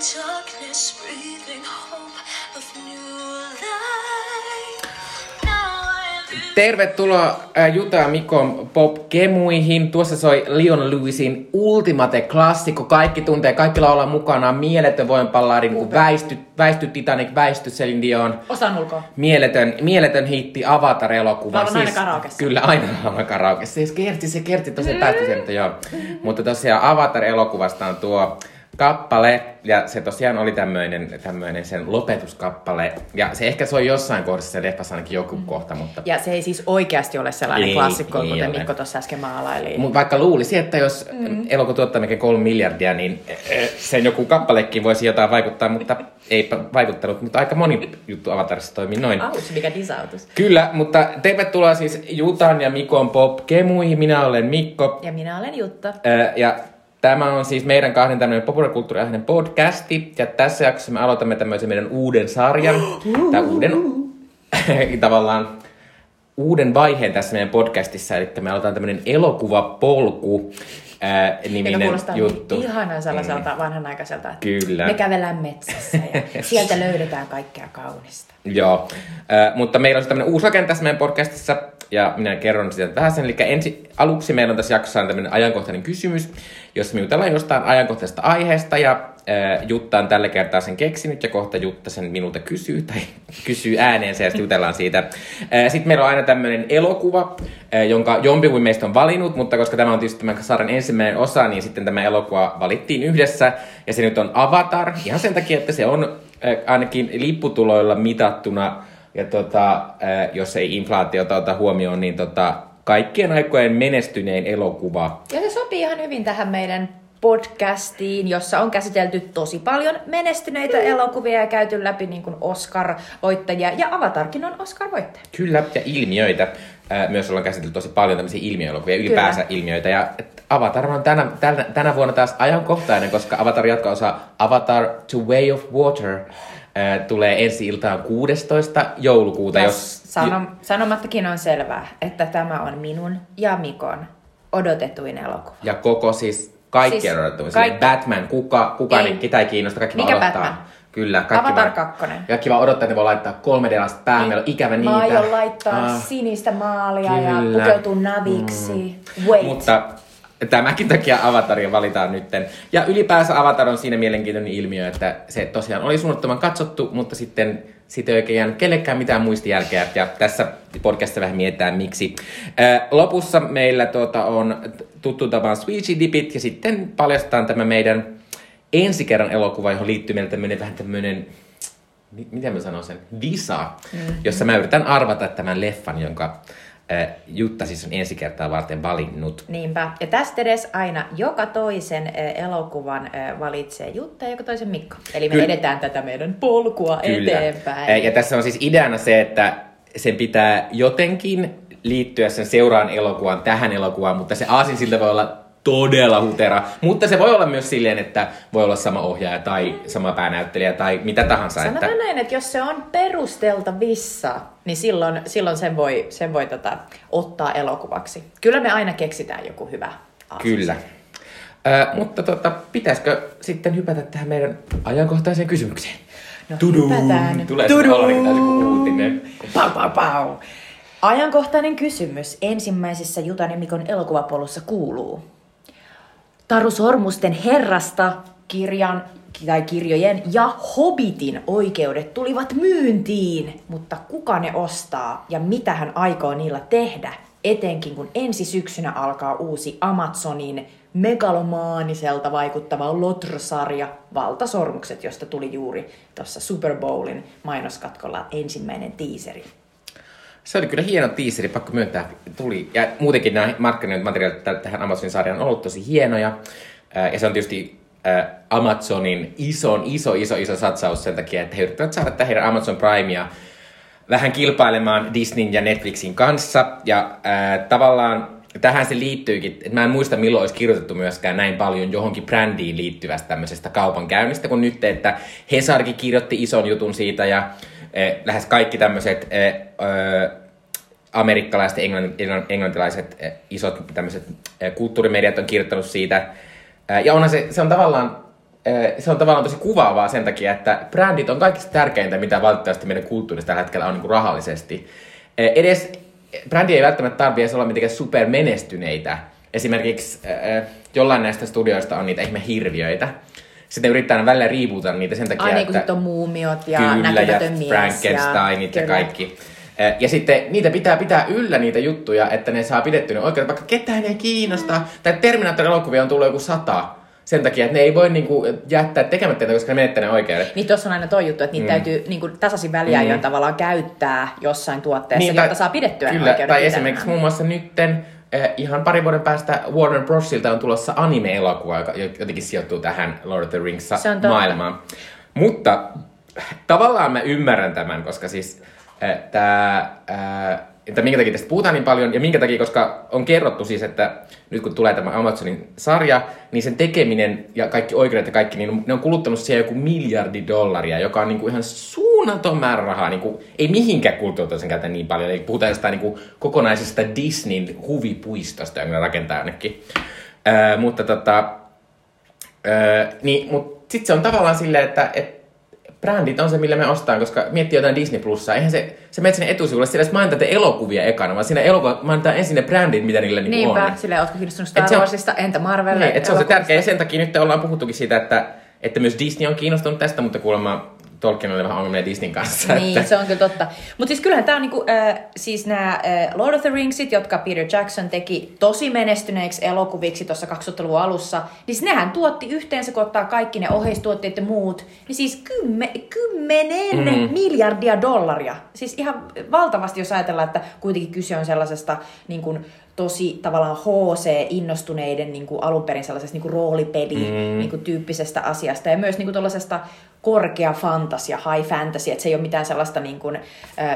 darkness, breathing hope of new. Tervetuloa Juta ja Mikon pop-kemuihin. Tuossa soi Leon Lewisin Ultimate klassikko. Kaikki tuntee, kaikki laulaa mukana. Mieletön voimanpallari, niin kuin väisty, väisty Titanic, väisty Celine Dion. Osaan ulkoa. Mieletön, mieletön hitti Avatar-elokuva. Laulan aina karaokessa. Kyllä, aina laulan karaokessa. Se kerti, se kerti tosiaan päättyi sen, että joo. Mutta tosiaan Avatar-elokuvasta on tuo kappale, ja se tosiaan oli tämmöinen, tämmöinen sen lopetuskappale. Ja se ehkä soi jossain kohdassa se leffassa ainakin joku kohta, mutta... Ja se ei siis oikeasti ole sellainen Ei, klassikko, ei kuten ole. Mikko tuossa äsken maalaili. Mut vaikka luulisi, että jos mm. elokuva tuottaa melkein kolme miljardia, niin eh, sen joku kappalekin voisi jotain vaikuttaa, mutta ei vaikuttanut. Mutta aika moni juttu Avatarissa toimii noin. Aus, mikä disautus. Kyllä, mutta tervetuloa siis Jutan ja Mikon pop-kemuihin. Minä olen Mikko. Ja minä olen Jutta. Ja tämä on siis meidän kahden tämmöinen populaarikulttuuriaihinen podcasti. Ja tässä jaksossa me aloitamme tämmöisen meidän uuden sarjan. tai uuden, tavallaan uuden vaiheen tässä meidän podcastissa. Eli me aloitetaan tämmöinen elokuvapolku ää, niminen juttu. niin ihanan sellaiselta vanhanaikaiselta. että Kyllä. Me kävellään metsässä ja sieltä löydetään kaikkea kaunista. Joo, äh, mutta meillä on siis tämmöinen uusi rakenne tässä meidän podcastissa, ja minä kerron sitä vähän sen. Eli ensi, aluksi meillä on tässä jaksossa tämmöinen ajankohtainen kysymys, jossa me jutellaan jostain ajankohtaisesta aiheesta, ja äh, Jutta on tällä kertaa sen keksinyt, ja kohta Jutta sen minulta kysyy, tai kysyy ääneen ja sitten jutellaan siitä. Sitten meillä on aina tämmöinen elokuva, äh, jonka jompikumpi meistä on valinnut, mutta koska tämä on tietysti tämän sarjan ensimmäinen osa, niin sitten tämä elokuva valittiin yhdessä, ja se nyt on Avatar, ihan sen takia, että se on äh, ainakin lipputuloilla mitattuna, ja tota, äh, jos ei inflaatiota ota huomioon, niin tota, kaikkien aikojen menestynein elokuva. Ja se sopii ihan hyvin tähän meidän podcastiin, jossa on käsitelty tosi paljon menestyneitä elokuvia ja käyty läpi niin kuin Oscar-voittajia. Ja Avatarkin on Oscar-voittaja. Kyllä, ja ilmiöitä. Äh, myös ollaan käsitelty tosi paljon tämmöisiä ilmiöelokuvia, ylipäänsä ilmiöitä. Ja Avatar on tänä, tänä, tänä vuonna taas ajankohtainen, koska Avatar jatko-osa Avatar To Way of Water tulee ensi iltaan 16. joulukuuta. Ja Jos, sano, sanomattakin on selvää, että tämä on minun ja Mikon odotetuin elokuva. Ja koko siis kaikkien Siis siis odottavia. kaikki. Batman, kuka, kuka Ei. ketä ei kiinnosta, kaikki Mikä odottaa. Batman? Kyllä, kaikki Avatar vaan, kakkonen. Kaikki vaan odottaa, että ne voi laittaa 3 d päälle, meillä on ikävä niitä. Mä aion laittaa Ah. sinistä maalia ja Kyllä. pukeutua naviksi. Mm. Wait. Mutta tämäkin takia Avataria valitaan nytten. Ja ylipäänsä Avatar on siinä mielenkiintoinen ilmiö, että se tosiaan oli suunnattoman katsottu, mutta sitten siitä ei oikein jäänyt kellekään mitään muistijälkeä. Ja tässä podcastissa vähän mietitään miksi. Ää, lopussa meillä tuota, on tuttu tapaan Sweetie Dipit ja sitten paljastetaan tämä meidän ensi kerran elokuva, johon liittyy meillä tämmöinen vähän tämmöinen mi- miten mä sanon sen, visa, mm-hmm. jossa mä yritän arvata tämän leffan, jonka Jutta siis on ensi kertaa varten valinnut. Niinpä. Ja tästä edes aina joka toisen äh, elokuvan äh, valitsee Jutta ja joka toisen Mikko. Eli me Kyllä. edetään tätä meidän polkua eteenpäin. Äh, Ja tässä on siis ideana se, että sen pitää jotenkin liittyä sen seuraan elokuvan tähän elokuvaan, mutta se aasin siltä voi olla todella hutera. Mutta se voi olla myös silleen, että voi olla sama ohjaaja tai sama päänäyttelijä tai mitä tahansa. Että... Sanotaan näin, että jos se on perusteltavissa, niin silloin, silloin sen voi, sen voi tota, ottaa elokuvaksi. Kyllä me aina keksitään joku hyvä aasinsilta. Kyllä. Ö, mutta tota, pitäisikö sitten hypätä tähän meidän ajankohtaiseen kysymykseen? No, Tuduu. hypätään. Tulee uutinen. Pau, pau, pau. Ajankohtainen kysymys ensimmäisessä Jutan ja Mikon elokuvapolussa kuuluu. Taru Sormusten herrasta kirjan tai kirjojen ja Hobbitin oikeudet tulivat myyntiin, mutta kuka ne ostaa ja mitä hän aikoo niillä tehdä, etenkin kun ensi syksynä alkaa uusi Amazonin megalomaaniselta vaikuttava Lotro-sarja Valtasormukset, josta tuli juuri tuossa Super Bowlin mainoskatkolla ensimmäinen tiiseri. Se oli kyllä hieno tiiseri, pakko myöntää, tuli. Ja muutenkin nämä markkinointimateriaalit tä- tähän Amazonin sarjaan on ollut tosi hienoja. Ja se on tietysti Amazonin ison, iso, iso, iso satsaus sen takia, että he yrittävät saada tähän heidän Amazon Primea vähän kilpailemaan Disneyn ja Netflixin kanssa. Ja ää, tavallaan tähän se liittyykin, että mä en muista milloin olisi kirjoitettu myöskään näin paljon johonkin brändiin liittyvästä tämmöisestä kaupankäynnistä kuin nyt, että Hesarki kirjoitti ison jutun siitä ja lähes kaikki tämmöiset eh, eh, amerikkalaiset ja englantilaiset eh, isot tämmöiset eh, kulttuurimediat on kirjoittanut siitä. Eh, ja onhan se, se on tavallaan eh, se on tavallaan tosi kuvaavaa sen takia, että brändit on kaikista tärkeintä, mitä valitettavasti meidän kulttuurissa tällä hetkellä on niin kuin rahallisesti. Eh, Edes brändi ei välttämättä tarvitse olla mitenkään supermenestyneitä. Esimerkiksi eh, jollain näistä studioista on niitä ihme hirviöitä. Sitten yrittää aina välillä riipuuta niitä sen takia, Ai niin että... on muumiot ja Kyllä, ja. Frankensteinit ja, kyllä. kaikki. Ja sitten niitä pitää pitää yllä niitä juttuja, että ne saa pidettyä ne oikeudet, vaikka ketään ei kiinnosta. Mm. Tai Terminator-elokuvia on tullut joku sata sen takia, että ne ei voi niinku jättää tekemättä niitä, koska ne menettää ne oikeudet. Niin tuossa on aina tuo juttu, että niitä mm. täytyy niin kuin tasaisin väliajoin mm. tavallaan käyttää jossain tuotteessa, niin, jotta saa pidettyä ne Kyllä, oikeudet tai itsellään. esimerkiksi muun muassa nytten ihan parin vuoden päästä Warner Brosilta on tulossa anime-elokuva, joka jotenkin sijoittuu tähän Lord of the Rings maailmaan. Mutta tavallaan mä ymmärrän tämän, koska siis äh, tämä, äh, että minkä takia tästä puhutaan niin paljon, ja minkä takia, koska on kerrottu siis, että nyt kun tulee tämä Amazonin sarja, niin sen tekeminen ja kaikki oikeudet ja kaikki, niin ne on kuluttanut siihen joku miljardi dollaria, joka on niinku ihan suunnaton määrä rahaa. Niinku, ei mihinkään kulttuuritoisen käytä niin paljon, eli puhutaan jostain niinku kokonaisesta Disneyn huvipuistosta, jonka ne rakentaa jonnekin. Äh, mutta tota, Öö, niin, mutta sitten se on tavallaan silleen, että et, brändit on se, millä me ostaa, koska miettii jotain Disney Plussaa, eihän se, se menet sinne etusivulle, siellä edes mainitaan elokuvia ekana, vaan siinä elokuva mainitaan ensin ne brändit, mitä niillä niinku Niinpä, on. silleen, ootko kiinnostunut Star Warsista, entä Marvel? Niin, se on se tärkeä, ja sen takia nyt ollaan puhuttukin siitä, että, että myös Disney on kiinnostunut tästä, mutta kuulemma Tolkien oli vähän ongelmia Disneyn kanssa. Niin, että, se on kyllä totta. Mutta siis kyllähän tämä on niinku, äh, siis nämä äh, Lord of the Ringsit, jotka Peter Jackson teki tosi menestyneiksi elokuviksi tuossa 2000-luvun alussa, niin siis nehän tuotti yhteensä, kun ottaa kaikki ne oheistuotteet ja muut, niin siis kymme, kymmenen mm. miljardia dollaria. Siis ihan valtavasti, jos ajatellaan, että kuitenkin kyse on sellaisesta niin kuin, tosi tavallaan HC-innostuneiden niin kuin alun perin sellaisesta niin kuin roolipeli mm. niin kuin tyyppisestä asiasta ja myös niin kuin tuollaisesta korkea fantasia, high fantasy, että se ei ole mitään sellaista, niin kuin,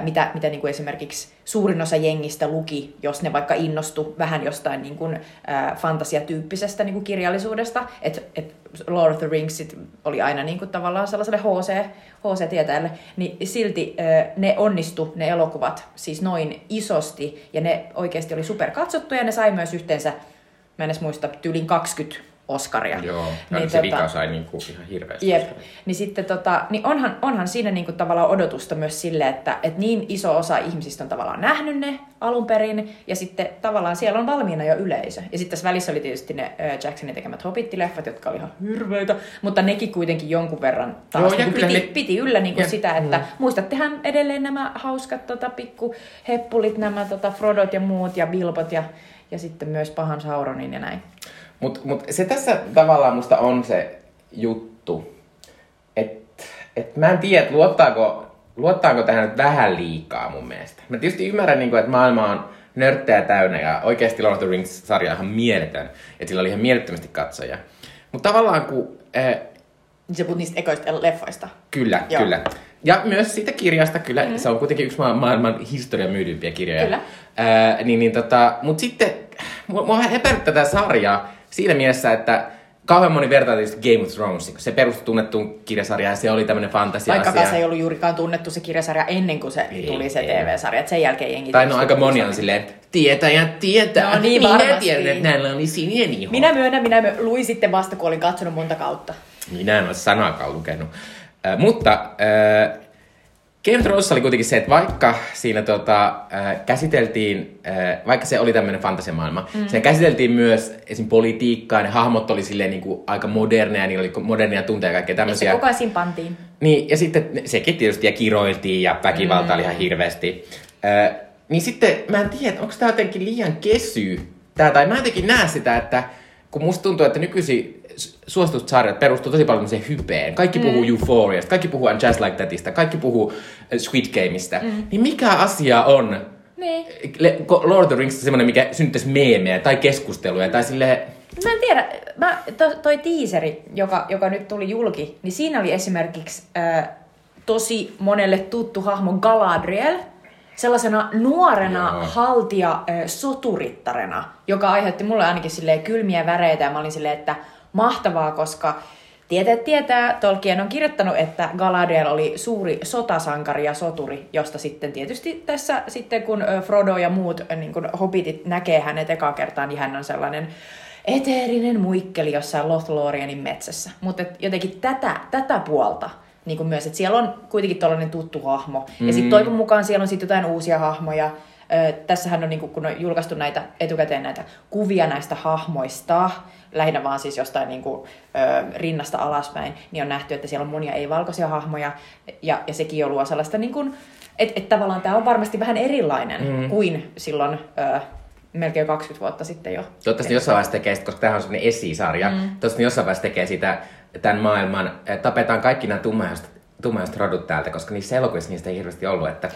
mitä, mitä niin kuin esimerkiksi suurin osa jengistä luki, jos ne vaikka innostu vähän jostain niin kuin, äh, fantasiatyyppisestä niin kuin kirjallisuudesta, että et Lord of the Ringsit oli aina niin kuin tavallaan sellaiselle HC, HC-tietäjälle, niin silti äh, ne onnistu, ne elokuvat, siis noin isosti, ja ne oikeasti oli super katsottuja, ja ne sai myös yhteensä, mä en edes muista, tyylin 20 Oscaria. Joo, ja niin, se vika sai niinku ihan hirveästi. Jep. Niin sitten tota, niin onhan, onhan siinä niinku tavallaan odotusta myös sille, että et niin iso osa ihmisistä on tavallaan nähnyt ne alun perin, ja sitten tavallaan siellä on valmiina jo yleisö. Ja sitten tässä välissä oli tietysti ne Jacksonin tekemät Hobbit-leffat, jotka oli ihan hirveitä, mutta nekin kuitenkin jonkun verran taas Joo, kyllä piti, ne- piti yllä niinku Jep. sitä, että muistattehan edelleen nämä hauskat tota, pikku heppulit, nämä tota, Frodot ja muut ja Bilbot ja, ja sitten myös pahan Sauronin ja näin. Mutta mut se tässä tavallaan musta on se juttu, että et mä en tiedä, luottaako, luottaako tähän nyt vähän liikaa mun mielestä. Mä tietysti ymmärrän, niin että maailma on nörttejä täynnä ja oikeasti Lord of the Rings-sarja on ihan mieletön, että sillä oli ihan mielettömästi katsoja. Mutta tavallaan kun... Äh, Se puhut niistä ekoista leffoista. Kyllä, Joo. kyllä. Ja myös siitä kirjasta, kyllä. Mm. Se on kuitenkin yksi maa- maailman historian myydympiä kirjoja. Kyllä. Ää, niin, niin tota, mut sitten, mua, mua vähän epäilyttää tätä sarjaa siinä mielessä, että kauhean moni vertaa tietysti Game of Thrones, kun se perustui tunnettuun kirjasarjaan ja se oli tämmöinen fantasia-asia. Vaikka se ei ollut juurikaan tunnettu se kirjasarja ennen kuin se Ei, tuli se ei. TV-sarja. Et sen jälkeen jengi... Tai no aika moni on silleen, tietäjät tietää. No niin, Minä varmasti. tiedän, että näillä oli sininen iho. Minä myönnän, minä my- luin sitten vasta, kun olin katsonut monta kautta. Minä en ole sanaakaan lukenut. Äh, mutta äh, Game of Thrones oli kuitenkin se, että vaikka siinä tota, äh, käsiteltiin, äh, vaikka se oli tämmöinen fantasiamaailma, mm. siinä käsiteltiin myös esim. politiikkaa, ne hahmot oli silleen niin kuin aika moderneja, niillä oli modernia tunteja ja kaikkea Ja se tämmöisiä. koko ajan pantiin. Niin, ja sitten sekin tietysti ja kiroiltiin ja väkivalta mm. oli ihan hirveästi. Äh, niin sitten mä en tiedä, onko tämä jotenkin liian kesy, tää, tai mä jotenkin näen sitä, että kun musta tuntuu, että nykyisin s- suositussarjat perustuu tosi paljon tämmöiseen hypeen. Kaikki mm. puhuu Euphoriasta, kaikki puhuu And Just Like Thatista, kaikki puhuu äh, Squid Gameista. Mm. Niin mikä asia on Niin. Lord of the Rings semmoinen, mikä synnyttäisi meemejä tai keskusteluja tai silleen... Mä en tiedä, mä, to, toi teaseri, joka, joka nyt tuli julki, niin siinä oli esimerkiksi äh, tosi monelle tuttu hahmo Galadriel, sellaisena nuorena Joo. haltia äh, soturittarena, joka aiheutti mulle ainakin silleen kylmiä väreitä ja mä olin silleen, että mahtavaa, koska Tieteet tietää, Tolkien on kirjoittanut, että Galadriel oli suuri sotasankari ja soturi, josta sitten tietysti tässä sitten kun Frodo ja muut niin kun hobbitit näkee hänet ekaa kertaa, niin hän on sellainen eteerinen muikkeli jossain Lothlorianin metsässä. Mutta jotenkin tätä, tätä puolta niin kuin myös, että siellä on kuitenkin tällainen tuttu hahmo. Mm. Ja sitten toivon mukaan siellä on sitten jotain uusia hahmoja. Ö, tässähän on, niin kuin, kun on julkaistu näitä etukäteen näitä kuvia näistä hahmoista, lähinnä vaan siis jostain niin kuin, ö, rinnasta alaspäin, niin on nähty, että siellä on monia ei-valkoisia hahmoja, ja, ja sekin jo luo sellaista, niin kuin, että et tavallaan tämä on varmasti vähän erilainen mm. kuin silloin ö, melkein 20 vuotta sitten jo. Toivottavasti jossain vaiheessa tekee, sitä, koska tämähän on sellainen esisarja, mm. toivottavasti jossain vaiheessa tekee sitä tämän maailman, tapetaan kaikki nämä tummaiset tummaiset rodut täältä, koska niissä elokuvissa niistä ei hirveästi ollut. Että...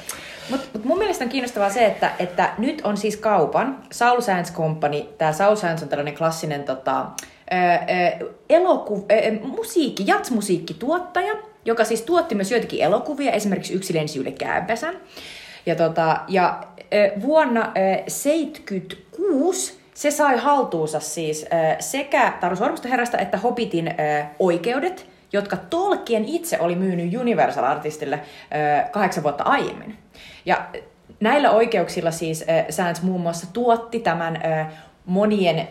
Mutta mut mun mielestä on kiinnostavaa se, että, että nyt on siis kaupan, Saul Sands Company, tämä Saul Sands on tällainen klassinen tota, eloku, ää, musiikki, jatsmusiikkituottaja, joka siis tuotti myös joitakin elokuvia, esimerkiksi Yksi lensi yli käänpesän. Ja, tota, ja ää, vuonna ää, 76 se sai haltuunsa siis ää, sekä Taru Sormusten herrasta että Hobbitin ää, oikeudet, jotka Tolkien itse oli myynyt Universal-artistille ää, kahdeksan vuotta aiemmin. Ja näillä oikeuksilla siis Sands muun muassa tuotti tämän monien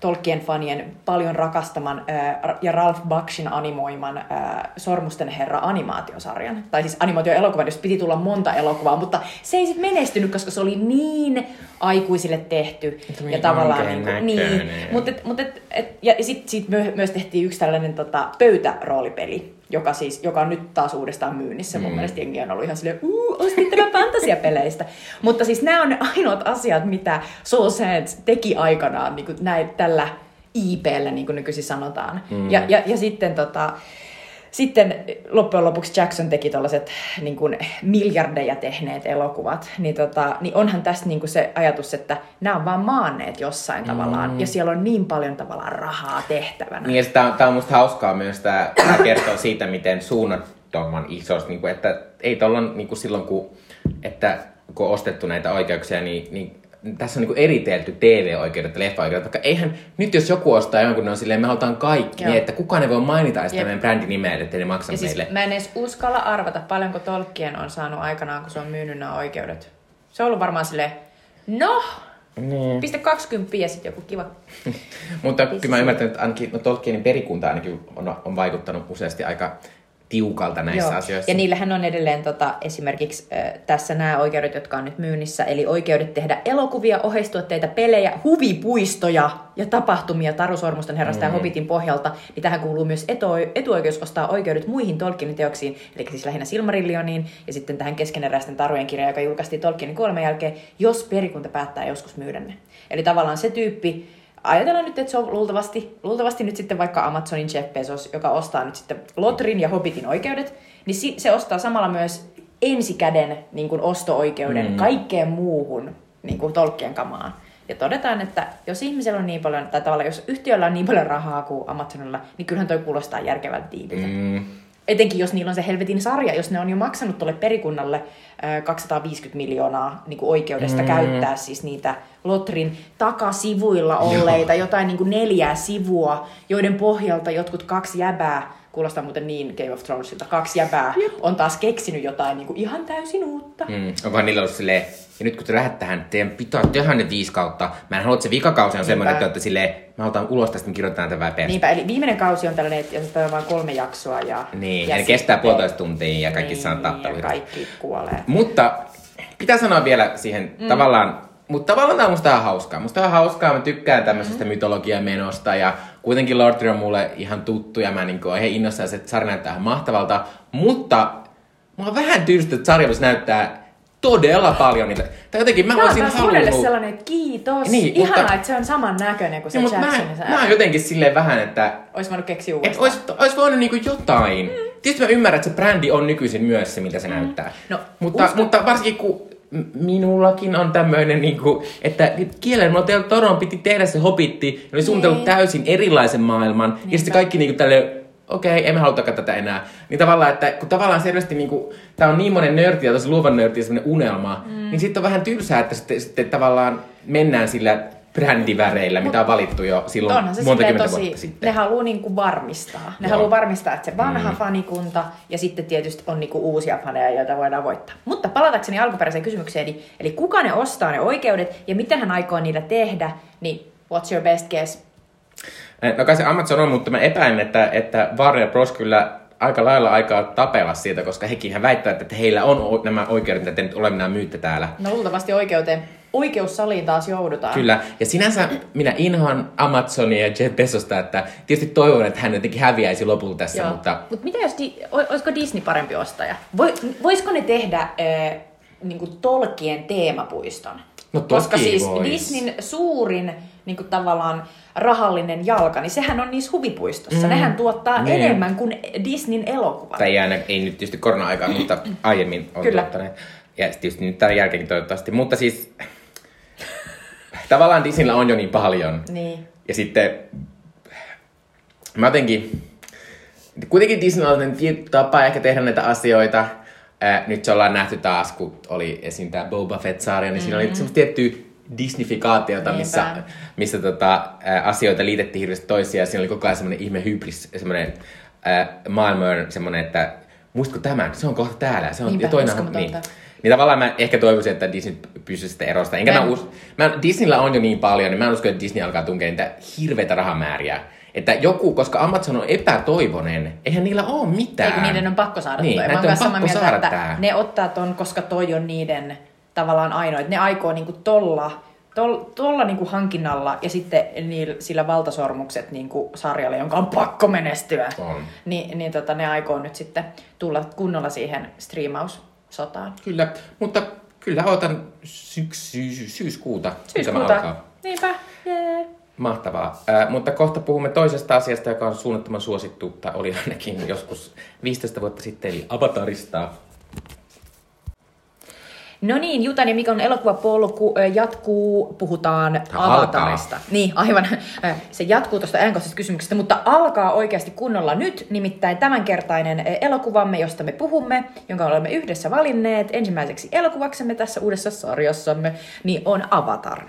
Tolkien-fanien paljon rakastaman ää, ja Ralph Bakshin animoiman ää, Sormusten herra animaatiosarjan. Tai siis animaatioelokuvan, jos piti tulla monta elokuvaa, mutta se ei sitten menestynyt, koska se oli niin aikuisille tehty. Niin ja tavallaan oikein niin, kuin, niin. Mutta et, mut et, et, ja sitten sit myö, myös tehtiin yksi tällainen tota, pöytäroolipeli, joka, siis, joka on nyt taas uudestaan myynnissä. Mun Mm. mielestä jengi on ollut ihan silleen, uu, ostin tämän fantasiapeleistä. Mutta siis nämä on ne ainoat asiat, mitä Soul Sands teki aikanaan niin kuin näin, tällä IPllä, niin kuin nykyisin sanotaan. Mm. Ja, ja, ja sitten tota, sitten loppujen lopuksi Jackson teki tällaiset niin kuin miljardeja tehneet elokuvat, niin, tota, niin onhan tässä niin kuin se ajatus, että nämä on vaan maanneet jossain mm. tavallaan, ja siellä on niin paljon tavallaan rahaa tehtävänä. Niin, ja tämä on, musta hauskaa myös, tämä kertoo siitä, miten suunnattoman isos, niin kuin, että ei tuolla niin kuin silloin, kun, että, kun on ostettu näitä oikeuksia, niin, niin tässä on niin eritelty TV-oikeudet ja leffa-oikeudet, vaikka eihän nyt jos joku ostaa jonkun, ne on silleen, me halutaan kaikki, Joo. niin että kukaan ei voi mainita edes Jep. meidän brändin nimeä, ettei ne maksa Ja siis meille. mä en edes uskalla arvata, paljonko Tolkien on saanut aikanaan, kun se on myynyt nämä oikeudet. Se on ollut varmaan silleen, no, Niin. pistä 20 ja sitten joku kiva. Mutta kyllä mä ymmärtänyt, että ainakin no Tolkienin perikunta ainakin on, on vaikuttanut useasti aika tiukalta näissä Joo. asioissa. Ja niillähän on edelleen tota, esimerkiksi äh, tässä nämä oikeudet, jotka on nyt myynnissä, eli oikeudet tehdä elokuvia, oheistuotteita, pelejä, huvipuistoja ja tapahtumia Taru Sormusten herrasta mm. ja Hobbitin pohjalta, niin tähän kuuluu myös etu- etuoikeus ostaa oikeudet muihin Tolkienin teoksiin, eli siis lähinnä Silmarillioniin ja sitten tähän keskeneräisten tarujen kirjaan, joka julkaistiin Tolkienin kuoleman jälkeen, jos perikunta päättää joskus myydä ne. Eli tavallaan se tyyppi, ajatellaan nyt, että se on luultavasti, luultavasti nyt sitten vaikka Amazonin Jeff Bezos, joka ostaa nyt sitten Lotrin ja Hobbitin oikeudet, niin se ostaa samalla myös ensikäden niin kuin osto-oikeuden mm. kaikkeen muuhun niin kuin Tolkien kamaan. Ja todetaan, että jos ihmisellä on niin paljon, tai tavallaan jos yhtiöllä on niin paljon rahaa kuin Amazonilla, niin kyllähän toi kuulostaa järkevältä diililtä. Mm, Etenkin jos niillä on se helvetin sarja, jos ne on jo maksanut tuolle perikunnalle ö, 250 miljoonaa niin kuin oikeudesta mm. käyttää siis niitä Lotrin takasivuilla olleita, jotain niin kuin neljää sivua, joiden pohjalta jotkut kaksi jäbää, kuulostaa muuten niin Game of Thronesilta, kaksi jäbää on taas keksinyt jotain niin kuin ihan täysin uutta. mm. Onkohan niillä ollut silleen, ja nyt kun te lähdet tähän, teidän pitää tehdä ne viisi kautta. Mä en halua, että se vikakausi on semmoinen, että olette silleen, mä halutaan ulos tästä, me kirjoitetaan tätä väpeästi. Niinpä, eli viimeinen kausi on tällainen, että se on vain kolme jaksoa. Ja, Niin, ja ja ne kestää puolitoista tuntia ja kaikki niin, saa Ja tappeluita. kaikki kuolee. Mutta pitää sanoa vielä siihen mm. tavallaan, mutta tavallaan tämä on musta ihan hauskaa. Musta on hauskaa, mä tykkään tämmöisestä mm. mytologiamenosta ja kuitenkin Lord on mulle ihan tuttu ja mä niin oon ihan innossaan, se sarja näyttää ihan mahtavalta. Mutta mä vähän tylsä, että sarja näyttää todella paljon niitä. Tai jotenkin mä Tämä olisin taas monelle halunnut... sellainen, että kiitos. Niin, Ihanaa, mutta- että se on saman näköinen kuin se Niin, mutta mä, Jacksonin mä oon jotenkin silleen vähän, että Olisi voinut keksiä uudestaan. ois, ois voinut niinku jotain. Mm. Tietysti mä ymmärrän, että se brändi on nykyisin myös se, miltä se mm. näyttää. No, mutta, mutta varsinkin kun minullakin on tämmöinen, niinku, että kielen teillä Toron piti tehdä se hobitti, ne oli suunnitellut Niin. täysin erilaisen maailman, ja Niinpä. sitten kaikki niinku tälle okei, okay, emme halutakaan tätä enää. Niin tavallaan, että kun tavallaan selvästi niinku, tää on niin monen nörti ja tosi luovan nörti ja semmoinen unelma, mm. niin sitten on vähän tylsää, että sitten, sitten tavallaan mennään sillä brändiväreillä, mitä on valittu jo silloin Onhan se monta kymmentä tosi, vuotta sitten. ne haluaa niinku varmistaa. Ne Joo. haluaa varmistaa, että se vanha mm. fanikunta ja sitten tietysti on niinku uusia faneja, joita voidaan voittaa. Mutta palatakseni alkuperäiseen kysymykseen, eli, eli kuka ne ostaa ne oikeudet ja mitä hän aikoo niillä tehdä, niin what's your best guess? No kai se Amazon on, mutta mä epäilen, että, että Warner Bros. kyllä aika lailla aikaa tapella siitä, koska hekin väittävät, että heillä on nämä oikeudet, mitä te nyt olemme myytte täällä. No luultavasti oikeuteen. Oikeussaliin taas joudutaan. Kyllä, ja sinänsä minä inhoan Amazonia ja Jeff Bezosta, että tietysti toivon, että hän jotenkin häviäisi lopulta tässä, Joo. mutta Mut mitä jos, Di- olisiko Disney parempi ostaja? Voi, voisiko ne tehdä äh, niinku Tolkien teemapuiston? No Koska siis vois. Disneyn suurin niinku tavallaan rahallinen jalka, niin sehän on niissä huvipuistossa. Mm. Nehän tuottaa Niin. enemmän kuin Disneyn elokuvat. tai ei, aina, ei nyt tietysti korona-aikaan, mutta aiemmin on Kyllä. tuottaneet. Ja tietysti nyt tämän jälkeenkin toivottavasti. Mutta siis tavallaan Disneyllä on jo niin paljon. Niin. Ja sitten mä jotenkin, kuitenkin Disneyllä on tapa ehkä tehdä näitä asioita. Ää, nyt se ollaan nähty taas, kun oli esim. tämä Boba Fett-sarja, niin siinä oli semmoista tiettyä Disneyfikaatiota, missä, Mm-hmm. Niinpä. missä tota, ää, asioita liitettiin hirveästi toisiaan. Ja siinä oli koko ajan semmoinen ihme hybris, semmoinen ää, maailman semmoinen, että muistatko tämän? Se on kohta täällä. Se on, Niinpä, ja toinen on, niin. Niin tavallaan mä ehkä toivoisin, että Disney pysyisi sitä erosta. Enkä mä, Mä- us... mä Disneyllä on jo niin paljon, niin mä en usko, että Disney alkaa tunkea niitä hirveitä rahamääriä. Että joku, koska Amazon on epätoivoinen, eihän niillä ole mitään. Eikö niiden on pakko saada Niin, toi? Mä oon on samaa pakko mieltä, saada että tää. ne ottaa ton, koska toi on niiden tavallaan ainoa. Että ne aikoo niinku tolla, tol, tolla niinku hankinnalla ja sitten niillä, sillä valtasormukset niinku sarjalle, jonka on pakko menestyä. On. Niin, niin tota, ne aikoo nyt sitten tulla kunnolla siihen striimaussotaan. Kyllä, mutta kyllä odotan syksy, syyskuuta, tämä Syyskuuta. alkaa. Niinpä, jee. Mahtavaa. Äh, mutta kohta puhumme toisesta asiasta, joka on suunnattoman suosittu, tai oli ainakin joskus 15 vuotta sitten, eli Avatarista. No niin, Jutan ja Mikon elokuvapolku jatkuu, puhutaan. Avatarista. Niin, aivan. Se jatkuu tuosta ajankohtaisesta kysymyksestä, mutta alkaa oikeasti kunnolla nyt. Nimittäin tämänkertainen elokuvamme, josta me puhumme, jonka olemme yhdessä valinneet ensimmäiseksi elokuvaksemme tässä uudessa sarjassamme, niin on Avatar.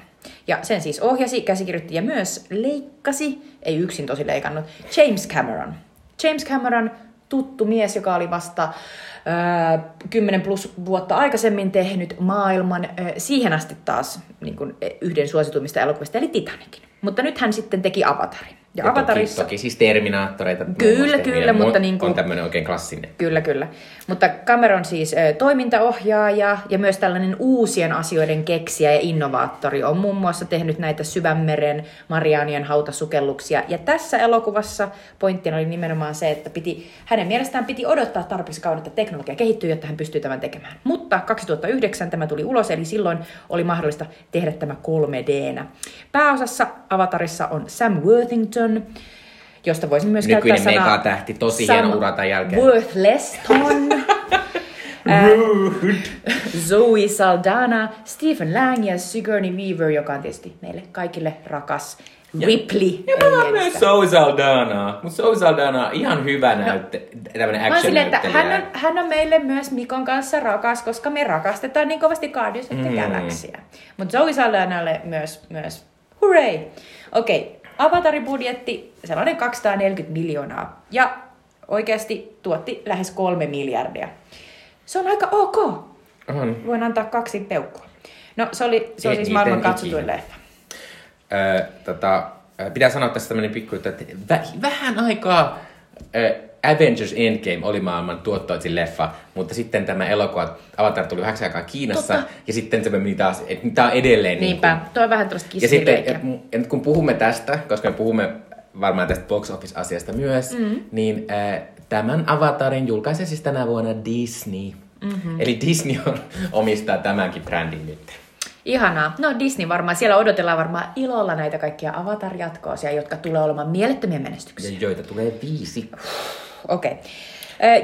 Ja sen siis ohjasi, käsikirjoitti ja myös leikkasi, ei yksin tosi leikannut, James Cameron. James Cameron, tuttu mies, joka oli vasta 10 plus vuotta aikaisemmin tehnyt maailman siihen asti taas niin kuin, yhden suosituimmista elokuvista, eli Titanicin. Mutta nyt hän sitten teki Avatarin. Ja, Ja Avatarissa... Toki, toki siis Terminaattoreita. Kyllä, kyllä, mutta mu- niin kuin- On tämmöinen oikein klassinen. Kyllä, kyllä. Mutta Cameron siis ö, toimintaohjaaja ja myös tällainen uusien asioiden keksijä ja innovaattori on muun muassa tehnyt näitä Syvänmeren Marianien hautasukelluksia. Ja tässä elokuvassa pointtina oli nimenomaan se, että piti, hänen mielestään piti odottaa tarpeeksi kauan, että teknologia kehittyy, jotta hän pystyy tämän tekemään. Mutta 2009 tämä tuli ulos, eli silloin oli mahdollista tehdä tämä 3Dnä. Pääosassa Avatarissa on Sam Worthington, josta voisin myös Nykyinen käyttää sanaa megatähti, tosi hieno ura tämän jälkeen. Worthleston. Zoe Saldana, Stephen Lang ja Sigourney Weaver, joka on tietysti meille kaikille rakas Ripley. Ja mä oon myös Zoe Saldana. Mutta Zoe Saldana on ihan hyvä näytte, tämmönen action silleen, että hän on, hän on meille myös Mikon kanssa rakas, koska me rakastetaan niin kovasti Guardians of the Mm. Galaxia. Mutta Zoe Saldanalle myös, myös hurray! Okei, okay. Avatarin budjetti, sellainen 240 miljoonaa. Ja oikeasti tuotti lähes kolme miljardia. Se on aika ok. On. Voin antaa kaksi peukkua. No se, oli, se on siis maailman katsotuin leffa. Ö, tota, pitää sanoa tässä tämmönen pikku että vä- vähän aikaa ö, Avengers Endgame oli maailman tuottoisin leffa, mutta sitten tämä elokuva Avatar tuli vähäksi aikaa Kiinassa, Totta. ja sitten se meni taas, että tämä on edelleen Niinpä, niin kuin, tuo on vähän tuosta Ja sitten, et, ja nyt kun puhumme tästä, koska me puhumme varmaan tästä box office-asiasta myös, mm. niin äh, tämän Avatarin julkaisee siis tänä vuonna Disney. Mm-hmm. Eli Disney on, omistaa tämänkin brändin nyt. Ihanaa. No Disney varmaan, siellä odotellaan varmaan ilolla näitä kaikkia Avatar-jatkoosia, jotka tulee olemaan mielettömiä menestyksiä. Ja joita tulee viisi. Okei. Okay.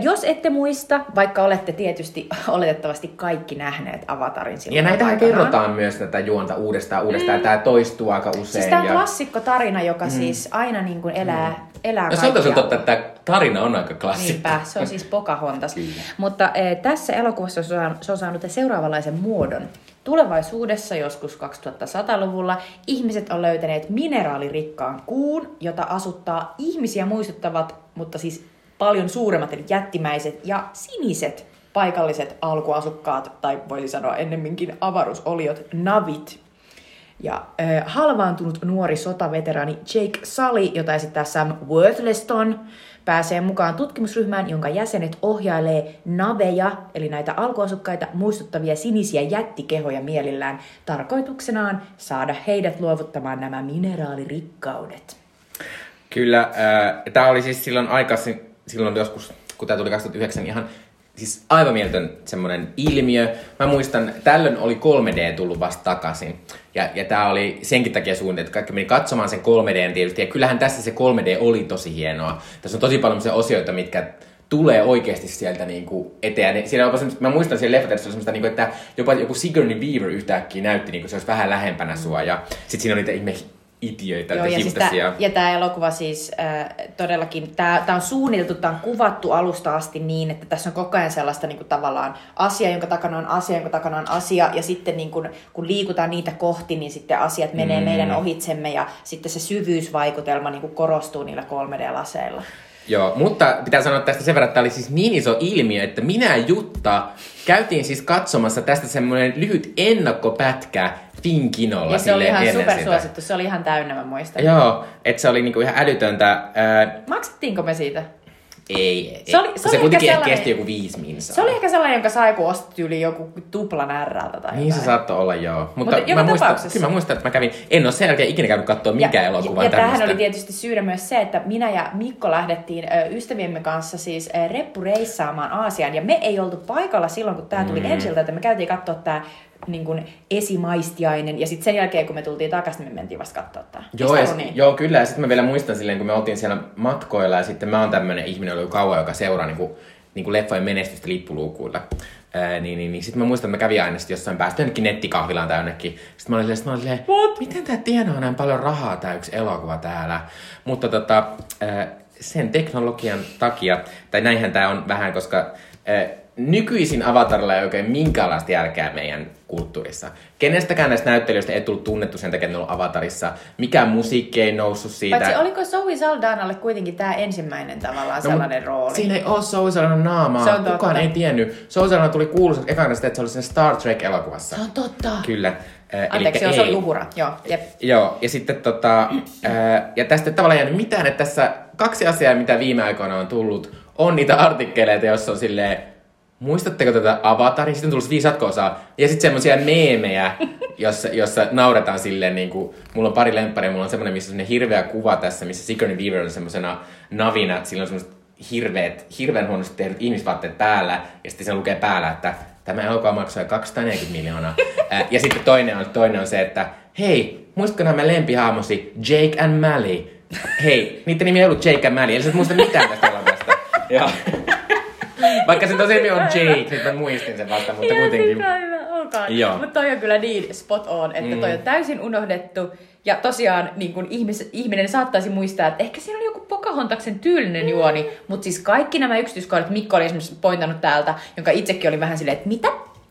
Jos ette muista, vaikka olette tietysti oletettavasti kaikki nähneet Avatarin silloin Ja näitähän aikanaan. kerrotaan myös tätä juonta uudestaan uudestaan. Mm. Tämä toistuu aika usein. Siis tämä on ja... klassikko tarina, joka mm. siis aina niin kuin elää, mm. elää No se on totta, että tämä tarina on aika klassikko. Niinpä, se on siis Pocahontas. Mutta e, tässä elokuvassa se on, se on saanut seuraavanlaisen muodon. Tulevaisuudessa, joskus 2100-luvulla, ihmiset on löytäneet mineraalirikkaan kuun, jota asuttaa ihmisiä muistuttavat, mutta siis paljon suuremmat, eli jättimäiset ja siniset paikalliset alkuasukkaat, tai voisi sanoa ennemminkin avaruusoliot, navit. Ja ö, halvaantunut nuori sotaveteraani Jake Sully, jota esittää Sam Worthington, pääsee mukaan tutkimusryhmään, jonka jäsenet ohjailee naveja, eli näitä alkuasukkaita muistuttavia sinisiä jättikehoja mielillään, tarkoituksenaan saada heidät luovuttamaan nämä mineraalirikkaudet. Kyllä, äh, tämä oli siis silloin aikaisin, silloin joskus, kun tämä tuli 2009, ihan siis aivan mieletön semmoinen ilmiö. Mä muistan, tällöin oli 3D tullut vasta takaisin. Ja, ja tämä oli senkin takia suunniteltu, että kaikki meni katsomaan sen 3D tietysti. Ja kyllähän tässä se 3D oli tosi hienoa. Tässä on tosi paljon sellaisia osioita, mitkä tulee oikeasti sieltä niinku eteen. Ja Siellä on mä muistan siellä leffateessa semmoista, niinku, että jopa joku Sigourney Weaver yhtäkkiä näytti, niinku, se olisi vähän lähempänä sua. Ja sitten siinä oli niitä ihme itiöitä, Joo, ja, siis tää, ja tämä elokuva siis äh, todellakin, tämä on suunniteltu, tämä on kuvattu alusta asti niin, että tässä on koko ajan sellaista niin kuin, tavallaan asia, jonka takana on asia, jonka takana on asia, ja sitten niin kuin, kun liikutaan niitä kohti, niin sitten asiat menee mm. meidän ohitsemme, ja sitten se syvyysvaikutelma niin kuin, korostuu niillä 3D-laseilla. Joo, mutta pitää sanoa tästä sen verran, että tämä oli siis niin iso ilmiö, että minä Jutta käytiin siis katsomassa tästä semmoinen lyhyt ennakkopätkä Finkinolla. Ja se oli ihan supersuosittu, se oli ihan täynnä, mä muistan. Joo, että se oli niinku ihan älytöntä. Ää... Maksettiinko me siitä? Ei, ei. Se, oli, se, se kuitenkin sellainen... kesti joku viisi minsaa. Se oli ehkä sellainen, jonka sai, kun ostit yli joku tuplan RLtä tai Niin jotain. se saattoi olla, joo. Mutta, Mutta mä muistan, kyllä mä muistan, että mä kävin, en ole sen jälkeen ikinä käynyt katsoa mikä elokuva Ja, ja tähän oli tietysti syynä myös se, että minä ja Mikko lähdettiin ö, ystäviemme kanssa siis ö, reppureissaamaan Aasiaan. Ja me ei oltu paikalla silloin, kun tämä tuli mm. ensiltä, että me käytiin katsoa tämä niin kuin esimaistiainen, ja sitten sen jälkeen, kun me tultiin takaisin, niin me mentiin vasta katsoa tämä. Joo, ja, niin? joo, kyllä, ja sitten mä vielä muistan silleen, kun me oltiin siellä matkoilla, ja sitten mä oon tämmöinen ihminen, ollut kauan, joka seuraa niin kuin, niin kuin leffojen menestystä lippuluukuilla. Ää, niin, niin, niin. Sitten mä muistan, että mä kävin aina sit jossain päästä jonnekin nettikahvilaan tai jonnekin. Sitten mä olin silleen, mä olin silleen What? miten tää tienaa näin paljon rahaa tää yksi elokuva täällä. Mutta tota, ää, sen teknologian takia, tai näinhän tää on vähän, koska ää, nykyisin Avatarilla ei oikein minkäänlaista järkeä meidän kulttuurissa. Kenestäkään näistä näyttelijöistä ei tullut tunnettu sen takia, että ne on Avatarissa. Mikään musiikki ei noussut siitä. Paitsi oliko Zoe Saldanalle kuitenkin tämä ensimmäinen tavallaan no, sellainen rooli? Siinä ei ole Zoe Saldanan naamaa. Se on totta. Kukaan ei tiennyt. Zoe Saldana tuli kuuluisaksi ekana sitä, että se oli siinä Star Trek-elokuvassa. Se on totta. Kyllä. Äh, Anteeksi, joo, se oli uhura. Joo, jep. Joo, ja sitten tota, äh, ja tästä tavallaan jäänyt mitään, että tässä kaksi asiaa, mitä viime aikoina on tullut, on niitä artikkeleita, joissa on silleen, muistatteko tätä Avataria? Sitten tulisi viisi jatko-osaa. Ja sitten semmoisia meemejä, jossa, jossa nauretaan silleen, niin kuin, mulla on pari lempparia, mulla on semmoinen, missä on hirveä kuva tässä, missä Sigourney Weaver on semmoisena navina, että sillä on semmoiset hirveät, hirveän huonosti tehdyt ihmisvaatteet päällä, ja sitten se lukee päällä, että tämä elokuva maksoi 240 miljoonaa. Ja sitten toinen on, toinen on se, että hei, muistatko nämä lempihaamosi Jake and Mally? Hei, niiden nimi ei ollut Jake and Mally, eli sä et muista mitään tästä elokuvasta. Ja vaikka se tosi on Jake, nyt mä muistin sen vasta, mutta kuitenkin. Joo. Mutta toi on kyllä niin spot on, että toi on mm. täysin unohdettu. Ja tosiaan niin kun ihmis, ihminen saattaisi muistaa, että ehkä siinä oli joku Pocahontaksen tyylinen juoni, mutta siis kaikki nämä yksityiskohdat, Mikko oli esimerkiksi pointannut täältä, jonka itsekin oli vähän silleen, että mitä?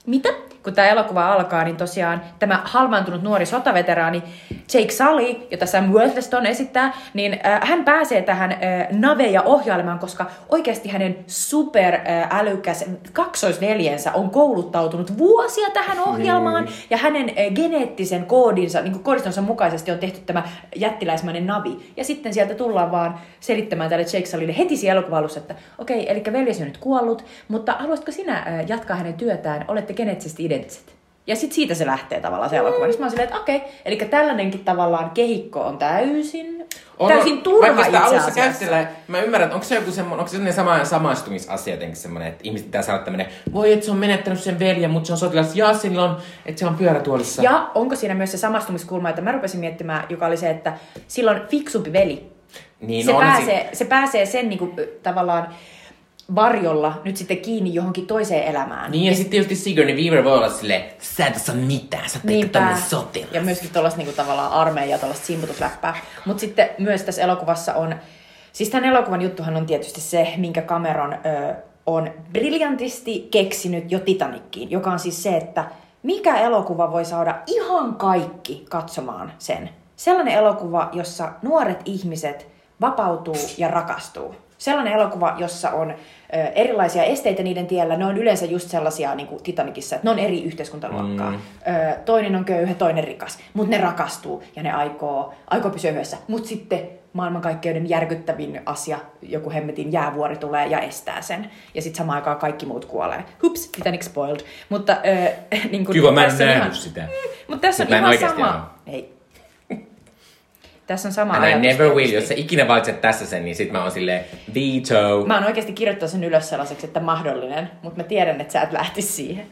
Mitä? Kun tämä elokuva alkaa, niin tosiaan tämä halvaantunut nuori sotaveteraani Jake Sully, jota Sam Worthington esittää, niin äh, hän pääsee tähän äh, naveja ohjailemaan, koska oikeasti hänen super äh, kaksoisveljensä on kouluttautunut vuosia tähän ohjelmaan, mm. ja hänen äh, geneettisen koodinsa, niin kuin koodistonsa mukaisesti on tehty tämä jättiläismäinen navi. Ja sitten sieltä tullaan vaan selittämään tälle Jake Sullylle heti siellä elokuvalussa, että okei, okay, eli veljesi on nyt kuollut, mutta haluaisitko sinä äh, jatkaa hänen työtään? Olette geneettisesti identtiset. Ja sitten siitä se lähtee tavallaan se elokuva. Mm. Niin mä oon silleen, että okei, eli tällainenkin tavallaan kehikko on täysin, on, täysin turha Vaikka sitä alussa käyttää, mä ymmärrän, että onko se joku semmoinen, onko se sellainen sama, samaistumisasia jotenkin semmoinen, että ihmiset pitää sanoa tämmöinen, voi että se on menettänyt sen veljen, mutta se on sotilas, ja sillä on, että se on pyörätuolissa. Ja onko siinä myös se samastumiskulma, että mä rupesin miettimään, joka oli se, että silloin fiksumpi veli. Niin, se, pääsee, si- se pääsee sen niin kuin, tavallaan varjolla nyt sitten kiinni johonkin toiseen elämään. Niin, ja, ja sitten tietysti Sigourney Weaver voi olla silleen, sä et osaa mitään, sä teet tämmönen sotilas. Ja myöskin tuollaista niinku tavallaan armeija, tuollaista simputusläppää. Mutta sitten myös tässä elokuvassa on, siis tämän elokuvan juttuhan on tietysti se, minkä Cameron ö, on briljantisti keksinyt jo Titanickiin, joka on siis se, että mikä elokuva voi saada ihan kaikki katsomaan sen. Sellainen elokuva, jossa nuoret ihmiset vapautuu ja rakastuu sellainen elokuva, jossa on erilaisia esteitä niiden tiellä. Ne on yleensä just sellaisia, niin kuin Titanicissa, että ne on eri yhteiskuntaluokkaa. Mm. Ö, toinen on köyhä, toinen rikas, mutta ne rakastuu ja ne aikoo, aikoo pysyä yhdessä. Mutta sitten maailmankaikkeuden järkyttävin asia, joku hemmetin jäävuori tulee ja estää sen. Ja sitten samaan aikaan kaikki muut kuolee. Hups, Titanic spoiled. Mutta ö, niin kuin, Kiva, mä en nähnyt ihan- sitä. Mutta tässä on ihan sama. Ei. Tässä on sama And I ajatus never will. tietysti. Jos sä ikinä valitset tässä sen, niin sit mä oon silleen veto. Mä oon oikeasti kirjoittanut sen ylös sellaiseksi, että mahdollinen, mutta mä tiedän, että sä et lähti siihen.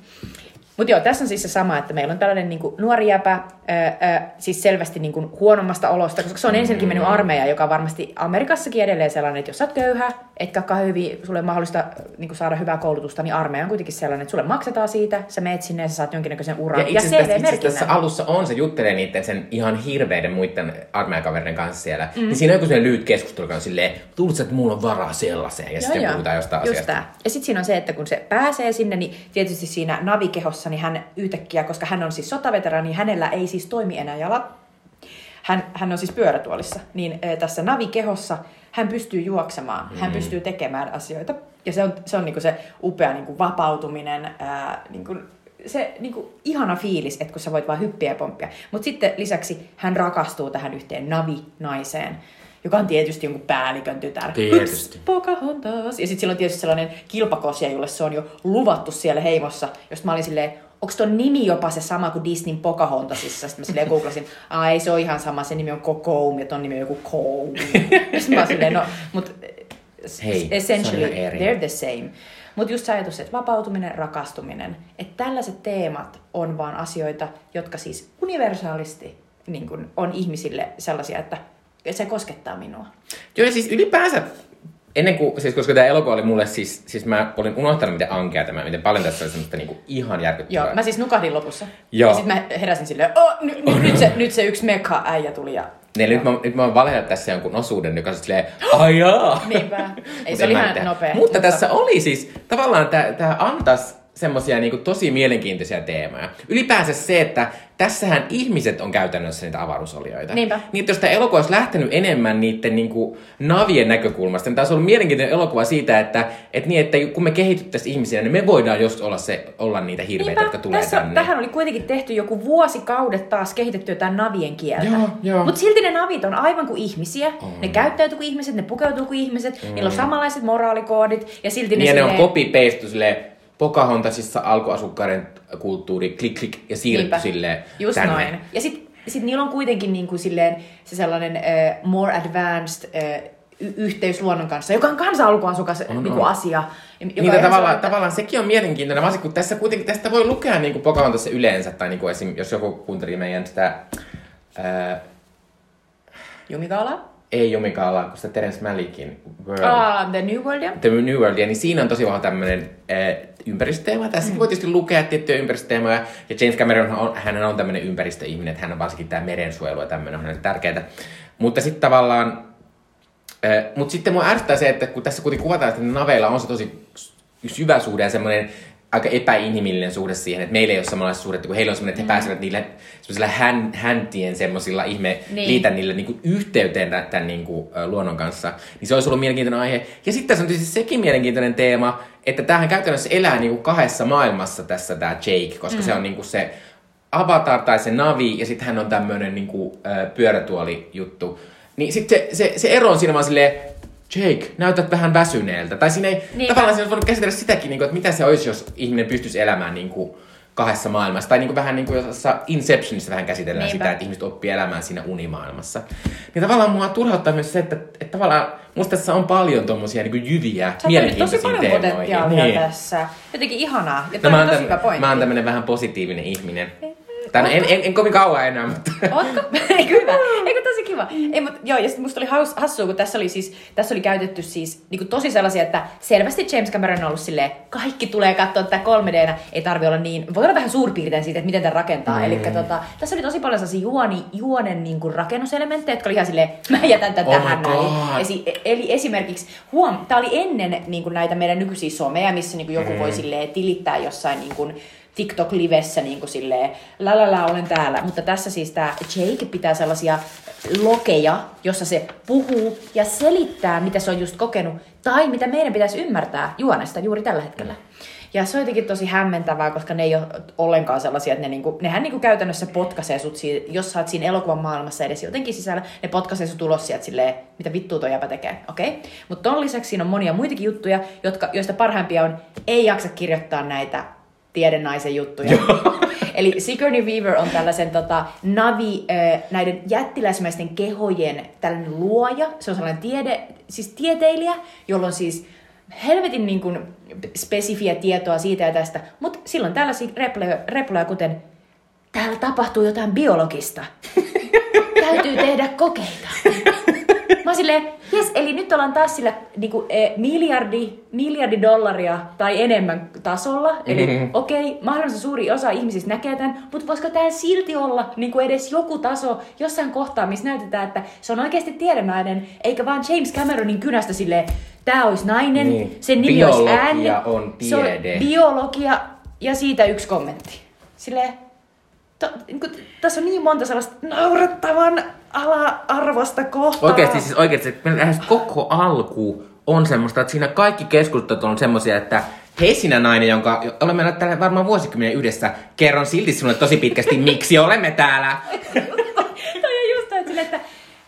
Mutta joo, tässä on siis se sama, että meillä on tällainen niinku nuori jäpä, ää, ää, siis selvästi niinku huonommasta olosta, koska se on ensinnäkin mennyt armeija, joka on varmasti Amerikassakin edelleen sellainen, että jos sä oot köyhä, etkä ole hyvin, sulle on mahdollista niinku saada hyvää koulutusta, niin armeija on kuitenkin sellainen, että sulle maksetaan siitä, sä meet sinne ja sä saat jonkinnäköisen uran. Ja itse asiassa, itse tässä CV-merkinnän. alussa on, se juttelee niiden sen ihan hirveiden muiden armeijakaverien kanssa siellä. Mm. Niin siinä on joku sellainen lyhyt keskustelu, joka on silleen, tulet että mulla on varaa sellaiseen, ja sitten puhutaan jostain just asiasta. Tää. Ja sitten siinä on se, että kun se pääsee sinne, niin tietysti siinä navikehossa, niin hän yhtäkkiä, koska hän on siis sotaveteraani, niin hänellä ei siis toimi enää jalat. Hän, hän on siis pyörätuolissa. Niin äh, tässä navikehossa hän pystyy juoksemaan, mm. hän pystyy tekemään asioita. Ja se on se, on niinku se upea niinku vapautuminen, ää, niinku, se niinku, ihana fiilis, että kun sä voit vaan hyppiä ja pomppia. Mutta sitten lisäksi hän rakastuu tähän yhteen navi-naiseen, joka on tietysti jonkun päällikön tytär. Tietysti. Ups, Pocahontas. Ja sitten sillä on tietysti sellainen kilpakosja, jolle se on jo luvattu siellä heimossa, josta mä olin silleen, onko ton nimi jopa se sama kuin Disneyn Pocahontasissa? Sitten mä silleen googlasin, ai ei se on ihan sama, se nimi on Kokoum ja ton nimi on joku Koum. Sitten mä silleen, no, mutta Hei, se essentially they're the same. Mutta just se ajatus, että vapautuminen, rakastuminen, että tällaiset teemat on vaan asioita, jotka siis universaalisti niin kun on ihmisille sellaisia, että se koskettaa minua. Joo, ja siis ylipäänsä, ennen kuin, siis koska tämä elokuva oli mulle, siis, siis mä olin unohtanut, miten ankea tämä, miten paljon tässä oli semmoista niinku ihan järkyttävää. Joo, mä siis nukahdin lopussa. Joo. Ja sitten mä heräsin silleen, oh, n- n- nyt, se, nyt se yksi mekka äijä tuli ja... Ne, nyt, mä, nyt mä oon valehdellut tässä jonkun osuuden, joka on silleen, ajaa! Niinpä. Ei, se oli ihan nopea. Mutta tässä oli siis, tavallaan tämä antas semmosia niinku tosi mielenkiintoisia teemoja. Ylipäänsä se, että tässähän ihmiset on käytännössä niitä avaruusolioita. Niinpä. Niin, että jos tämä elokuva olisi lähtenyt enemmän niiden niinku navien näkökulmasta, niin tämä olisi ollut mielenkiintoinen elokuva siitä, että, että, niin, että kun me kehityttäisiin ihmisiä, niin me voidaan just olla, se, olla niitä hirveitä, jotka tulee tässä, tänne. tähän oli kuitenkin tehty joku vuosikaudet taas kehitetty jotain navien kieltä. Joo, joo. Mutta silti ne navit on aivan kuin ihmisiä. Ne käyttäytyy kuin ihmiset, ne pukeutuu kuin ihmiset, niillä on samanlaiset moraalikoodit ja silti Niin ja ne on silleen- copy-paste silleen, Pocahontasissa alkuasukkaiden kulttuuri, klik klik, ja Niinpä. silleen Just tänne. noin. Ja sit, sit niillä on kuitenkin niinku silleen se sellainen uh, more advanced uh, y- yhteys luonnon kanssa, joka on kanssa alkuasukas On, niinku on. asia. Joka Niin, tavallaan, sellainen- tavallaan sekin on mielenkiintoinen, varsinkin kun tässä kuitenkin tästä voi lukea niin kuin Pocahontasissa yleensä, tai niin kuin esim, jos joku kuunteli meidän sitä, ää, Jumikaala? ei Jumikaala, kun sitä Terence Malickin World, Ah, The New World, The New Worldia, niin siinä on tosi vahva tämmöinen äh, ympäristöteema. Tässäkin mm. voi tietysti lukea tiettyjä ympäristöteemoja. Ja James Cameron, on, hän on tämmöinen ympäristöihminen, että hän on varsinkin tämä merensuojelu ja tämmöinen on hänelle tärkeää. Mutta sitten tavallaan, mutta sitten mua ärsyttää se, että kun tässä kuitenkin kuvataan, että naveilla on se tosi syvä suhde ja semmoinen aika epäinhimillinen suhde siihen, että meillä ei ole samanlaista suhdetta, kun heillä on semmoinen, että he pääsevät niillä semmoisilla hän, häntien semmoisilla ihme Niin. niin. liitä niille niinku yhteyteen tämän, tämän niinku, ö, luonnon kanssa, niin se olisi ollut mielenkiintoinen aihe. Ja sitten tässä on tietysti sekin mielenkiintoinen teema, että tämähän käytännössä elää niinku kahdessa maailmassa tässä tämä Jake, koska mm. se on niinku se avatar tai se navi, ja sitten hän on tämmöinen niinku, ö, pyörätuoli-juttu. Niin sitten se, se, se ero on siinä vaan silleen, Jake, näytät vähän väsyneeltä. Tai siinä ei, Niinpä. tavallaan siinä olisi voinut käsitellä sitäkin, niinku, että mitä se olisi, jos ihminen pystyisi elämään niinku, kahdessa maailmassa. Tai niinku vähän niin kuin Inceptionissa vähän käsitellään Niinpä. sitä, että ihmiset oppii elämään siinä unimaailmassa. Niin tavallaan mua turhauttaa myös se, että, että tavallaan musta tässä on paljon tommosia niin jyviä, Sä oot tosi mielenkiintoisia paljon teemoja. potentiaalia Niin. tässä. Jotenkin ihanaa. Ja No, mä, on oon tosi mä oon tämmönen vähän positiivinen ihminen. Tai no, en, en, en, kovin kauan enää, mutta... Ootko? Eikö hyvä? Eikö tosi kiva? Ei, mut, joo, ja sitten musta oli haus, hassua, kun tässä oli siis, tässä oli käytetty siis niinku tosi sellaisia, että selvästi James Cameron on ollut silleen, kaikki tulee katsoa tätä 3 d ei tarvi olla niin, voi olla vähän suurpiirtein siitä, että miten tämä rakentaa. Mm. Eli tota, tässä oli tosi paljon sellaisia juoni, juonen niinku rakennuselementtejä, jotka oli ihan silleen, mä jätän tämän Oh tähän näin. Esi, eli esimerkiksi, huom, tää oli ennen niinku näitä meidän nykyisiä someja, missä niinku joku mm. voi silleen tilittää jossain niinku TikTok-livessä niin kuin silleen, la la la, olen täällä. Mutta tässä siis tämä Jake pitää sellaisia lokeja, jossa se puhuu ja selittää, mitä se on just kokenut, tai mitä meidän pitäisi ymmärtää juonesta juuri tällä hetkellä. Ja se on jotenkin tosi hämmentävää, koska ne ei ole ollenkaan sellaisia, että ne niinku, nehän niinku käytännössä potkaisee sut, si- jos sä oot siinä elokuvan maailmassa edes jotenkin sisällä, ne potkaisee sut ulos sieltä silleen, mitä vittua toi jäpä tekee, okei? Okay? Mutta ton lisäksi siinä on monia muitakin juttuja, jotka, joista parhaimpia on, ei jaksa kirjoittaa näitä tiedennaisen juttuja. Eli Sigourney Weaver on tällaisen tota, Navi, äh, näiden jättiläismäisten kehojen tällainen luoja. Se on sellainen tiede, siis tieteilijä, jolla on siis helvetin niin kuin, spesifiä tietoa siitä ja tästä. Mutta silloin tällaisia reploja, reploja, kuten täällä tapahtuu jotain biologista. Täytyy tehdä kokeita. Mä oon silleen, jes, eli nyt ollaan taas sillä niinku, eh, miljardi, miljardi dollaria tai enemmän tasolla. Eli Mhm. okei, okay, mahdollisimman suuri osa ihmisistä näkee tämän, mutta voisiko tämä silti olla niinku edes joku taso jossain kohtaa, missä näytetään, että se on oikeasti tiedemainen, eikä vaan James Cameronin kynästä silleen, tämä olisi nainen, Niin. sen nimi olisi Biologia ääni. on Se on tiede. biologia ja siitä yksi kommentti. Silleen, to, niin kuin, tässä on niin monta sellaista naurettavan ala-arvosta kohtaa. Oikeasti siis oikeasti, että lähes koko alku on semmoista, että siinä kaikki keskustelut on semmoisia, että hei sinä nainen, jonka olemme olleet täällä varmaan vuosikymmenen yhdessä, kerron silti sinulle tosi pitkästi, miksi olemme täällä. Toi on just toi, että silleen, että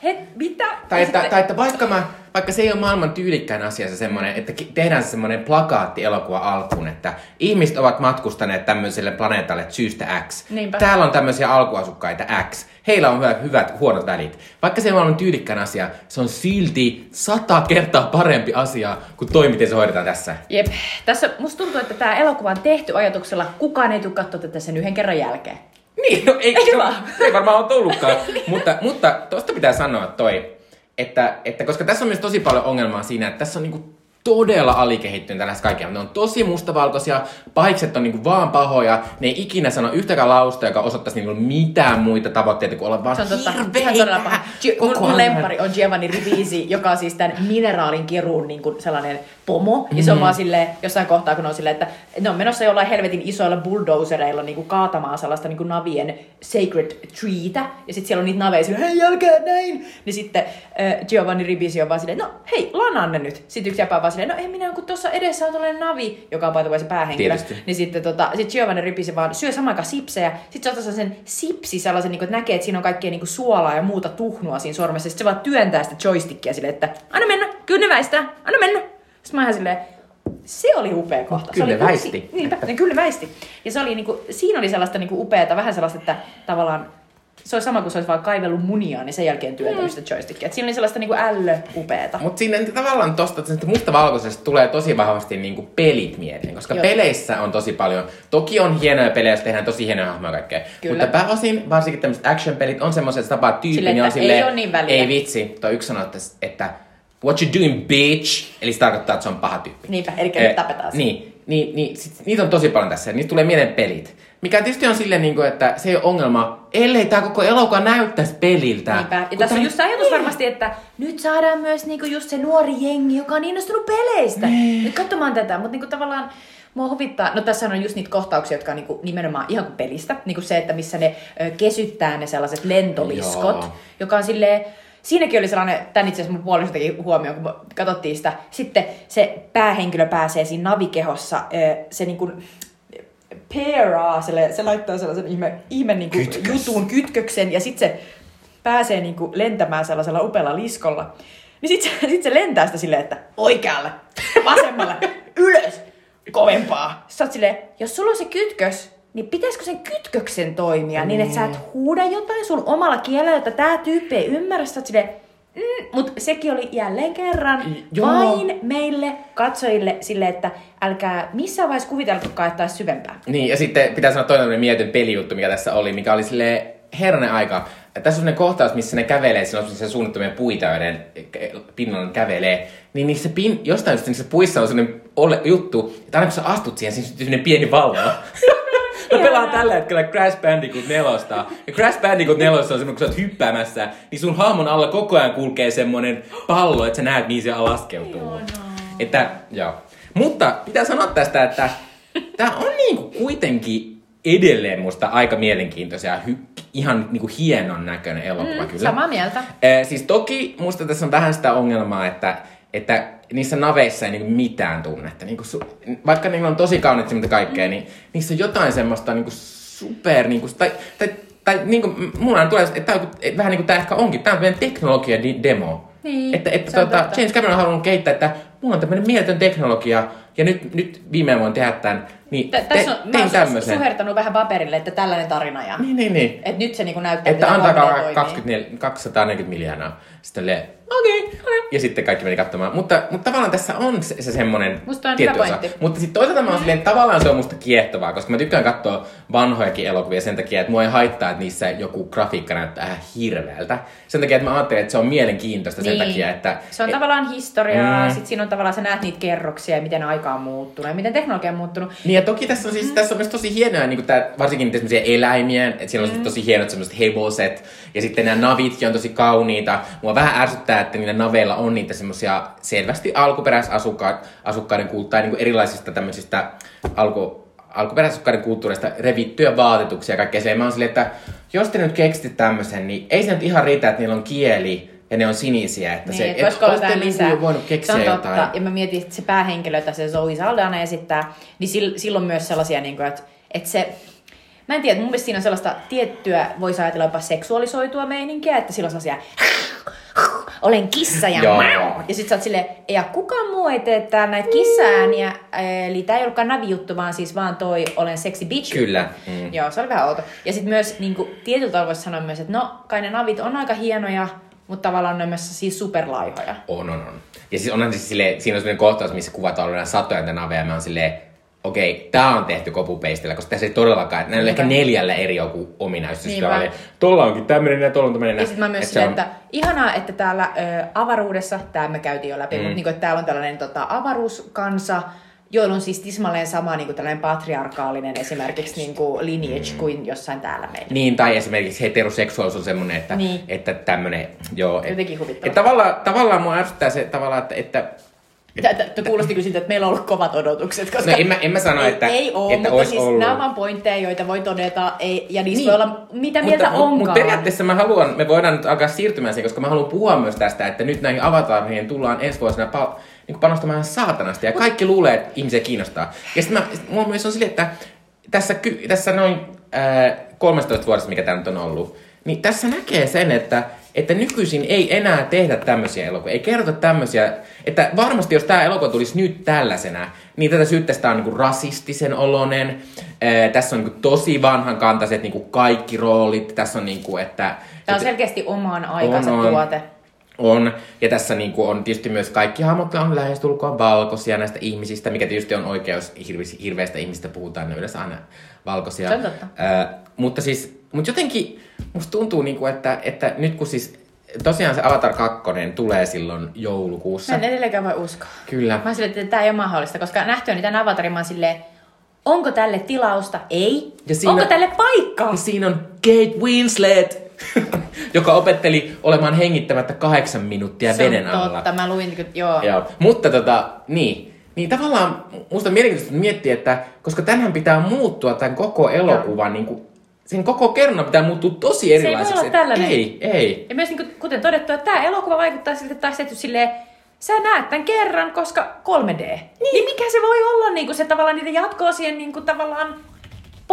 het, mitä? Tai että, sitten- tai että vaikka, mä, vaikka se ei ole maailman tyylikkäin asia se semmoinen, että tehdään se semmoinen plakaatti elokuva alkuun, että ihmiset ovat matkustaneet tämmöiselle planeetalle syystä X. Niinpä. Täällä on tämmöisiä alkuasukkaita X. Heillä on hyvät, hyvät huonot välit. Vaikka se ei ole maailman tyylikkäin asia, se on silti sata kertaa parempi asia kuin toi, miten se hoidetaan tässä. Jep. Tässä musta tuntuu, että tämä elokuva on tehty ajatuksella, kukaan ei tule katsoa tätä sen yhden kerran jälkeen. Niin, no ei, Eikö no, vaan? ei varmaan ole tullutkaan. mutta, mutta tosta pitää sanoa toi, että, että koska tässä on myös tosi paljon ongelmaa siinä, että tässä on niinku todella alikehittynyt tällaista kaikkea. Ne on tosi mustavalkoisia, pahikset on niinku vaan pahoja, ne ei ikinä sano yhtäkään lausta, joka osoittaisi niinku mitään muita tavoitteita kuin olla vaan Se on totta. hirveitä Ihan todella paha. Gi- mun, mun lempari on Giovanni Ribisi, joka on siis tämän mineraalin kiruun niin kuin sellainen pomo. Ja se on vaan silleen, jossain kohtaa, kun on silleen, että ne on menossa jollain helvetin isoilla bulldozereilla niin kuin kaatamaan sellaista niin kuin navien sacred treetä. Ja sitten siellä on niitä naveja silleen, hei älkää näin. Niin sitten äh, Giovanni Ribisi on vaan silleen, no hei, lanaan ne nyt. Sitten yksi jäpä on vaan silleen, no ei minä, kun tuossa edessä on tällainen navi, joka on paitava se päähenkilö. Tietysti. Niin sitten tota, sit Giovanni Ripisi vaan syö saman aikaan sipsejä. Sitten se ottaa sen sipsi sellaisen, niin kuin, että näkee, että siinä on kaikkea niin kuin suolaa ja muuta tuhnua siinä sormessa. Sitten se vaan työntää sitä joystickia silleen, että anna mennä, kyllä ne väistää, anna mennä. Sitten mä ihan silleen, se oli upea kohta. Kyllä se oli väisti. Yksi, niinpä, ne kyllä väisti. Ja se oli niinku, siinä oli sellaista niinku upeata, vähän sellaista, että tavallaan se oli sama kuin se olisi vaan kaivellut munia, niin sen jälkeen työntänyt sitä joystickia. Et siinä oli sellaista niinku ällö upeata. Mutta siinä tavallaan tosta että mustavalkoisesta tulee tosi vahvasti niinku pelit mieleen, koska Joo. peleissä on tosi paljon. Toki on hienoja pelejä, joissa tehdään tosi hienoja hahmoja ja kaikkea. Kyllä. Mutta pääosin varsinkin tämmöiset action-pelit on semmoiset, että tapaa tyypin Silleen, ja on silleen, ei oo niin väliä. ei vitsi. Toi yksi sanoo, että, että what you doing bitch, eli se tarkoittaa, että se on paha tyyppi. Niinpä, elikkä Eh, nyt tapetaan se. Niin, niin, niin sit, niitä on tosi paljon tässä. ja Niistä tulee mieleen pelit. Mikä tietysti on silleen, niin kuin, että se ei ole ongelma, ellei tämä koko elokuva näyttäisi peliltä. Niinpä. Ja Kun tässä on just se ajatus varmasti, että nyt saadaan myös niinku just se nuori jengi, joka on innostunut peleistä. Nyt katsomaan tätä, mutta niinku tavallaan mua huvittaa, no tässä on just niitä kohtauksia, jotka on niinku nimenomaan ihan kuin pelistä. Niinku se, että missä ne ö, kesyttää ne sellaiset lentoliskot, Joo. joka on silleen, Siinäkin oli sellainen, tän itse asiassa mun puoliso teki huomioon, kun katsottiin sitä. Sitten se päähenkilö pääsee siinä navikehossa, se niinku peeraa, se, se laittaa sellaisen ihme, ihme niinku Kytkös. jutun kytköksen ja sitten se pääsee niinku lentämään sellaisella upealla liskolla. Niin sitten se, sit se lentää sitä silleen, että oikealle, vasemmalle, ylös, kovempaa. Sä oot silleen, jos sulla on se kytkös, niin pitäisikö sen kytköksen toimia niin, että sä et huuda jotain sun omalla kielellä, että tää tyyppi ei ymmärrä. Sä silleen, mm, mutta sekin oli jälleen kerran Joo. vain meille katsojille sille, että älkää missään vaiheessa kuviteltukaan, että taisi syvempää. Niin, ja sitten pitää sanoa toinen mietön pelijuttu, mikä tässä oli, mikä oli sille herranen aika. Tässä on sellainen kohtaus, missä ne kävelee, siinä on sellaisia suunnittomia puita, joiden pinnalla ne kävelee. Niin niissä pin, jostain syystä niissä puissa on sellainen ole, juttu, että aina kun sä astut siihen, siinä syntyy sellainen pieni valvo. Mä pelaan tällä hetkellä Crash Bandicoot 4. Ja Crash Bandicoot 4 on semmoinen, kun sä oot hyppäämässä, niin sun hahmon alla koko ajan kulkee semmonen pallo, että sä näet, mihin se laskeutuu. Että, joo. Mutta pitää sanoa tästä, että tää on niinku kuitenkin edelleen musta aika mielenkiintoisia ja hy- ihan niinku hienon näköinen elokuva mm, kyllä. Samaa mieltä. Eh, siis toki musta tässä on vähän sitä ongelmaa, että, että niissä naveissa ei niinku mitään tunnetta. Niinku su, vaikka niillä on tosi kauniit semmoista kaikkea, niin niissä on jotain semmoista niinku super, niinku, tai, tai, tai niinku, mulla tulee, että tää on, että vähän niinku tää ehkä onkin, tää on meidän teknologia di- demo. Niin, että, että tota. James Cameron on halunnut kehittää, että mulla on tämmöinen mieletön teknologia, ja nyt, nyt viimein voin tehdä tämän, niin Tä- te, Tässä on, tein tämmöisen. suhertanut vähän paperille, että tällainen tarina ja... Niin, niin, niin. Et nyt se niinku näyttää, Että antakaa Holiday toimii. 24, 240 miljoonaa. Sitten le, okei, okay, ja sitten kaikki meni katsomaan. Mutta, mutta tavallaan tässä on se, se semmoinen tietty osa. Mutta sitten toisaalta mä oon silleen, tavallaan se on musta kiehtovaa, koska mä tykkään katsoa vanhojakin elokuvia sen takia, että mua ei haittaa, että niissä joku grafiikka näyttää ihan hirveältä. Sen takia, että mä ajattelen, että se on mielenkiintoista sen Niin. takia, että... Se on et, tavallaan historiaa, Mm. mm. sit siinä on tavallaan, sä näet niitä kerroksia ja miten aika on muuttunut ja miten teknologia on muuttunut. Niin ja toki tässä on, siis, tässä on myös tosi hienoja, niin tää, varsinkin niitä semmoisia eläimiä, että siellä on mm. tosi hienot semmoiset hevoset, ja sitten nämä navitkin on tosi kauniita. Mua vähän ärsyttää, että niillä naveilla on niitä semmoisia selvästi alkuperäisasukkaiden kulttaa, niin kuin erilaisista tämmöisistä alku, alkuperäisasukkaiden kulttuureista revittyjä vaatetuksia ja kaikkea silleen. Mä oon silleen, että jos te nyt keksitte tämmöisen, niin ei se nyt ihan riitä, että niillä on kieli ja ne on sinisiä. Että Niin, se, et olisitte jotain niinku lisää. voinut keksiä se on totta. jotain. Ja mä mietin, että se päähenkilö, jota se Zoe Saldana esittää, niin sil- silloin myös sellaisia, niin kuin, että, että se... Mä en tiedä, mun mielestä siinä on sellaista tiettyä, voisi ajatella jopa seksuaalisoitua meininkiä, että silloin on sellaisia olen kissa ja Joo. mau. Ja sit sä oot silleen, ja kukaan muu ei tee täällä näitä kissaääniä, eli tää ei ollutkaan navi-juttu, vaan siis vaan toi olen sexy bitch. Kyllä. Mm. Joo, se oli vähän outo. Ja sitten myös niin kuin, tietyllä tavalla voisi sanoa myös, että no, kai ne navit on aika hienoja, mutta tavallaan ne on myös siis superlaihoja. On, on, on. Ja siis onhan siis silleen, siinä on sellainen kohtaus, missä kuvataan satoja näitä naveja, ja mä oon silleen, okei, tää on tehty kopupeistillä, koska tässä ei todellakaan, näillä on ehkä neljällä eri joku ominaisuus. Tuolla onkin tämmöinen ja tuolla on tämmöinen. Ja sitten mä myös silleen, on- että ihanaa, että täällä ö, avaruudessa, tämä me käytiin jo läpi, mm. mutta niin kuin, että täällä on tällainen tota, avaruuskansa, joilla on siis tismalleen sama niin kuin tällainen patriarkaalinen esimerkiksi niin kuin lineage mm. kuin jossain täällä meillä. Niin, tai esimerkiksi heteroseksuaalisuus on semmoinen, että, Niin. että tämmöinen, joo. Et, Jotenkin huvittavaa. et tavallaan, tavallaan mua ärsyttää se tavallaan, että, että Tämä kuulosti kyllä siltä, että meillä on ollut kovat odotukset, koska No en mä- en mä sano, ei, että- ei ole, että mutta olisi siis ollut. nämä on vaan pointteja, joita voi todeta, ei, ja niistä Niin. voi olla mitä mieltä mutta, onkaan. Mutta periaatteessa mä haluan, me voidaan nyt alkaa siirtymään siihen, koska mä haluan puhua myös tästä, että nyt näihin avatareihin tullaan ensi vuosina pal- niin panostamaan saatanasti. Ja kaikki luulee, että ihmisiä kiinnostaa. Ja sitten mä, sit mulla myös on silleen, että tässä, ky- tässä noin ää, 13 vuodessa, mikä tämä nyt on ollut, niin tässä näkee sen, että, että nykyisin ei enää tehdä tämmöisiä elokuvia. Ei kerrota tämmöisiä, että varmasti jos tämä elokuva tulisi nyt tällaisena, niin tätä syyttäisi on niinku rasistisen olonen. Ää, tässä on niinku tosi vanhan kantaiset niinku kaikki roolit. Tässä on niinku, että... Tämä on että- selkeästi oman aikansa On, on. tuote. On. Ja tässä niinku on tietysti myös kaikki hahmot on lähestulkoon valkoisia näistä ihmisistä, mikä tietysti on oikeus hirve- hirveistä ihmistä puhutaan, ne yleensä aina valkoisia. Se on totta. Ää, mutta siis, mutta jotenkin musta tuntuu, niinku, että, että nyt kun siis tosiaan se Avatar 2 tulee silloin joulukuussa. Mä en edelleenkään voi uskoa. Kyllä. Mä silleen, että tämä ei ole mahdollista, koska nähtyäni tämän avatarin mä oon silleen, onko tälle tilausta? Ei. Ja siinä- Onko tälle paikkaa? Ja siinä on Kate Winslet, joka opetteli olemaan hengittämättä kahdeksan minuuttia Se veden alla. totta, mä luin, joo. Joo, mutta tota, niin. Niin tavallaan musta on mielenkiintoista miettiä, että koska tänhän pitää muuttua tämän koko elokuvan, niin kuin, sen koko kerran pitää muuttua tosi voi erilaiseksi. olla Et tällainen. Ei, ei. Ja myös niin kuin, kuten todettu, että tämä elokuva vaikuttaa siltä, että tehty silleen, sä näet tämän kerran, koska 3D. Niin, niin mikä se voi olla niin kuin se tavallaan niiden jatko-osien niin kuin, tavallaan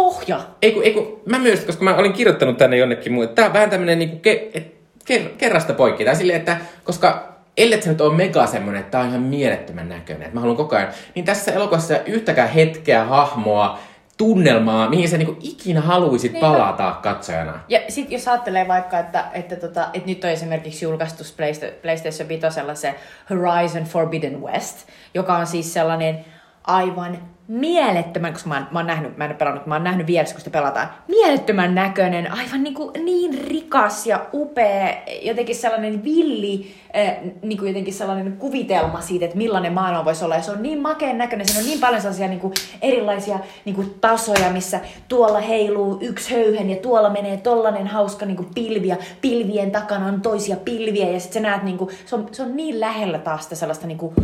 pohja? Ei kun, ei kun, mä myös, koska mä olin kirjoittanut tänne jonnekin muu, että tää on vähän tämmönen niinku ke, et, ker, kerrasta poikki. Tai silleen, että koska ellei se nyt ole mega semmonen, että tää on ihan mielettömän näköinen, että mä haluan koko ajan, niin tässä elokuvassa ei yhtäkään hetkeä, hahmoa, tunnelmaa, mihin sä niinku ikinä haluisit Niinpä. palata katsojana. Ja sit jos ajattelee vaikka, että, että, tota, että nyt on esimerkiksi julkaistu Playsta- PlayStation 5 se Horizon Forbidden West, joka on siis sellainen aivan mielettömän, koska mä oon, mä oon nähnyt, mä en ole pelannut, mä oon nähnyt vieressä, kun sitä pelataan, mielettömän näköinen, aivan niin, kuin niin rikas ja upea, jotenkin sellainen villi, äh, niin kuin jotenkin sellainen kuvitelma siitä, että millainen maailma voisi olla. Ja se on niin makeen näköinen, siinä on niin paljon sellaisia niin kuin erilaisia niin kuin tasoja, missä tuolla heiluu yksi höyhen ja tuolla menee tollanen hauska niin kuin pilvi ja pilvien takana on toisia pilviä ja sitten sä näet, niin kuin, se, on, se on niin lähellä taas sitä sellaista niin kuin,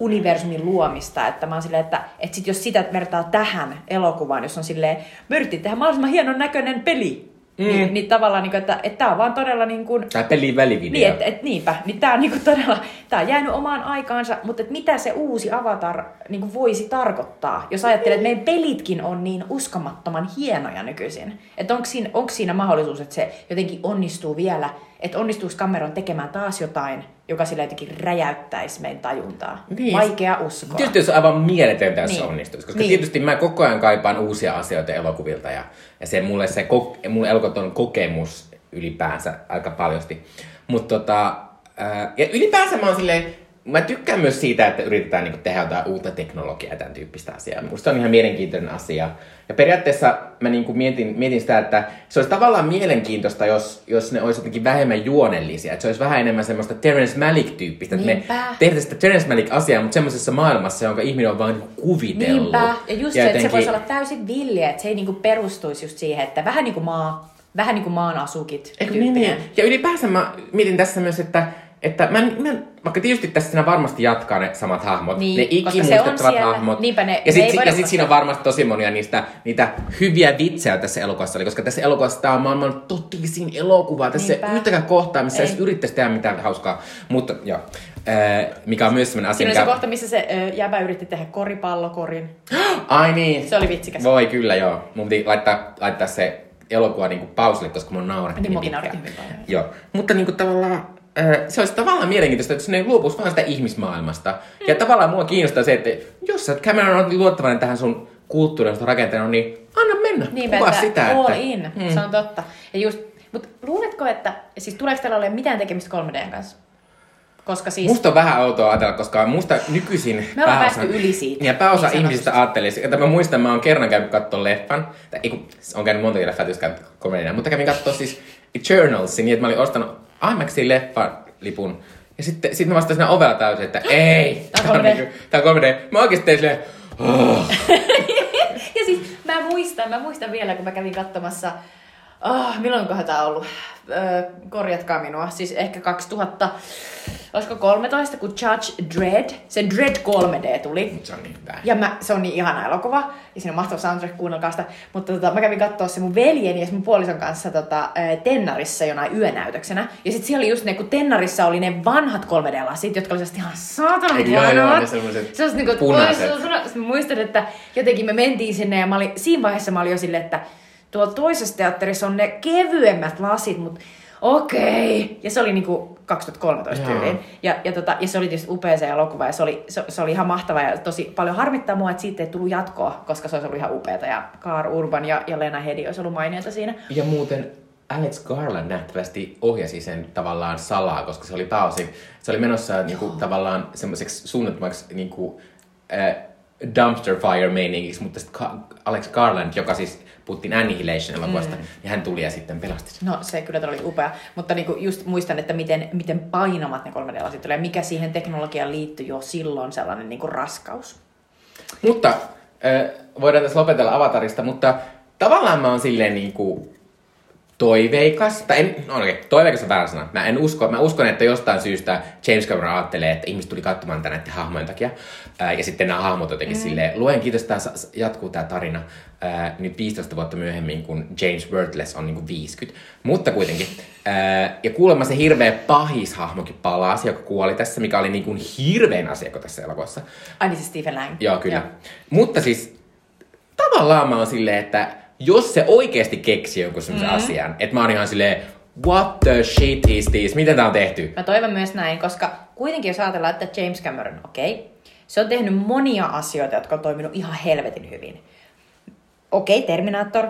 universumin luomista, että mä oon silleen, että, että sit jos sitä vertaa tähän elokuvaan, jos on silleen, me yritettiin tehdä mahdollisimman hienon näköinen peli, mm. niin, niin tavallaan, niin kuin, että, että tää on vaan todella niin kuin, Tää pelin välivideo. niin, et, et, niinpä. Niin tää on niinku todella, tää on jäänyt omaan aikaansa, mutta et mitä se uusi Avatar niinku voisi tarkoittaa, jos ajattelee, että meidän pelitkin on niin uskomattoman hienoja nykyisin. Että onko siinä, onko siinä mahdollisuus, että se jotenkin onnistuu vielä, että onnistuuko Cameron tekemään taas jotain, joka sillä jotenkin räjäyttäisi meidän tajuntaa. Niin. Vaikea uskoa. Tietysti jos aivan mieletöntä, jos se Niin. onnistuisi. Koska Niin. tietysti mä koko ajan kaipaan uusia asioita elokuvilta. Ja, ja se mulle se, ko- mulle elokuvat on kokemus ylipäänsä aika paljosti. Mutta tota, ää, ja ylipäänsä mä oon silleen, mä tykkään myös siitä, että yritetään niinku tehdä jotain uutta teknologiaa ja tämän tyyppistä asiaa. Musta se on ihan mielenkiintoinen asia. Ja periaatteessa mä niinku mietin, mietin sitä, että se olisi tavallaan mielenkiintoista, jos, jos ne olisi jotenkin vähemmän juonellisia. Että se olisi vähän enemmän semmoista Terrence Malick-tyyppistä. Että me tehdään sitä Terrence Malick-asiaa, mutta semmoisessa maailmassa, jonka ihminen on vaan kuvitellut. Niinpä. Ja just se, että se jotenkin- voisi olla täysin villiä, että se ei niinku perustuisi just siihen, että vähän niin kuin maa, vähän niin kuin maan asukit Eikö niin, niin. Ja ylipäänsä mä mietin tässä myös, että, että mä, mä, vaikka tietysti tässä varmasti jatkaa ne samat hahmot, Niin, ne on ikimuistettavat hahmot. Niinpä ne- ja ei sitten ja sit siinä on varmasti tosi monia niistä niitä hyviä vitsejä tässä elokuvassa oli, koska tässä elokuvassa tämä on maailman totisin elokuva. Tässä ei Niinpä. ole yhtäkään kohtaa, missä Ei. edes yrittäisi tehdä mitään hauskaa. Mutta joo, Ää, mikä on myös sellainen asia, Siinä oli se kohta, missä se ö, jäbä yritti tehdä koripallokorin. Ai niin. Se oli vitsikäs. Voi kyllä joo. Mun piti laittaa, laittaa se elokuva niinku pausille, koska mun nauratti Niin, muakin pitkään. Joo. Mutta niinku tavallaan äh, se olisi tavallaan mielenkiintoista, että ne luopuisi vaan sitä ihmismaailmasta. Mm. Ja tavallaan mua kiinnostaa se, että jos sä oot Cameron on luottavainen tähän sun kulttuuriin, jota rakentanut, niin anna mennä. Niinpä, Kuvaa että sitä. all että, in, se on totta. Ja just, mutta luuletko, että, siis tuleeko tällä olemaan mitään tekemistä 3Dn kanssa? Koska siis... Musta on vähän outoa ajatella, koska musta nykyisin Me ollaan päästy yli siitä, Ja pääosa niin ihmisistä ajattelisi, että mä muistan, mä oon kerran käynyt katsoa leffan, tai ei kun, on käynyt monta leffaa, jos käynyt komediana, mutta kävin katsoa siis Eternalsin, niin että mä olin ostanut IMAXin leffan lipun. Ja sitten sit mä vastasin siinä ovella täysin, että ei, Tää on 3D. niinku- tää on 3D. Mä oikeesti tein silleen, oh. Ja siis mä muistan, mä muistan vielä, kun mä kävin katsomassa, oh, milloinkohan tää on ollut, öö, korjatkaa minua, siis ehkä 2000, olisiko 13, kun Judge Dredd, se Dredd 3D tuli. se on niin hyvä. Ja mä, se on niin ihana elokuva, ja siinä on mahtava soundtrack, kuunnelkaa sitä. Mutta tota, mä kävin katsoa se mun veljeni ja mun puolison kanssa tota, Tennarissa jonain yönäytöksenä. Ja sit siellä oli just ne, kun Tennarissa oli ne vanhat 3D-lasit, jotka oli sellaiset ihan saatana Eikö joo, joo, ne Sellaiset niinku, punaiset. oi, se on- Sitten mä muistan, että jotenkin me mentiin sinne ja mä olin, siinä vaiheessa mä olin jo silleen, että tuolla toisessa teatterissa on ne kevyemmät lasit, mutta okei. Ja se oli niinku 2013 Jaa. tyyliin. Ja, ja, tota, ja se oli tietysti upea se elokuva ja se oli, se, se oli ihan mahtava ja tosi paljon harmittaa mua, että siitä ei tullut jatkoa, koska se olisi ollut ihan upeata ja Kaar Urban ja, ja Lena Hedi olisi ollut mainioita siinä. Ja muuten Alex Garland nähtävästi ohjasi sen tavallaan salaa, koska se oli pääosin, se oli menossa niinku, tavallaan semmoiseksi suunnattomaksi niinku, äh, dumpster fire meiningiksi, mutta sitten Alex Garland, joka siis puhuttiin Annihilation elokuvasta, mm. niin hän tuli ja sitten pelasti sen. No se kyllä oli upea, mutta niinku just muistan, että miten, miten painavat ne 3D-lasit oli ja mikä siihen teknologiaan liittyi jo silloin sellainen niinku raskaus. Mutta äh, voidaan tässä lopetella Avatarista, mutta tavallaan mä oon silleen niinku toiveikas, tai en, no okei, toiveikas on väärä sana. Mä en usko, mä uskon, että jostain syystä James Cameron ajattelee, että ihmiset tuli katsomaan tätä näiden hahmojen takia. Ää, ja sitten nämä hahmot jotenkin mm. silleen, luen kiitos, sa- jatkuu tää tarina ää, nyt 15 vuotta myöhemmin, kun James Wordless on niinku 50. Mutta kuitenkin. Ää, ja kuulemma se hirveä pahishahmokin palasi, joka kuoli tässä, mikä oli niinku hirveän asia koko tässä elokuvassa. Ai niin se Stephen Lang. Joo, kyllä. Mutta siis tavallaan mä oon silleen, että jos se oikeasti keksi jonkun semmoisen mm-hmm. asian, että mä oon ihan silleen, what the shit is this? Miten tää on tehty? Mä toivon myös näin, koska kuitenkin jos ajatellaan, että James Cameron, okei, okay, se on tehnyt monia asioita, jotka on toiminut ihan helvetin hyvin. Okei, okay, Terminator.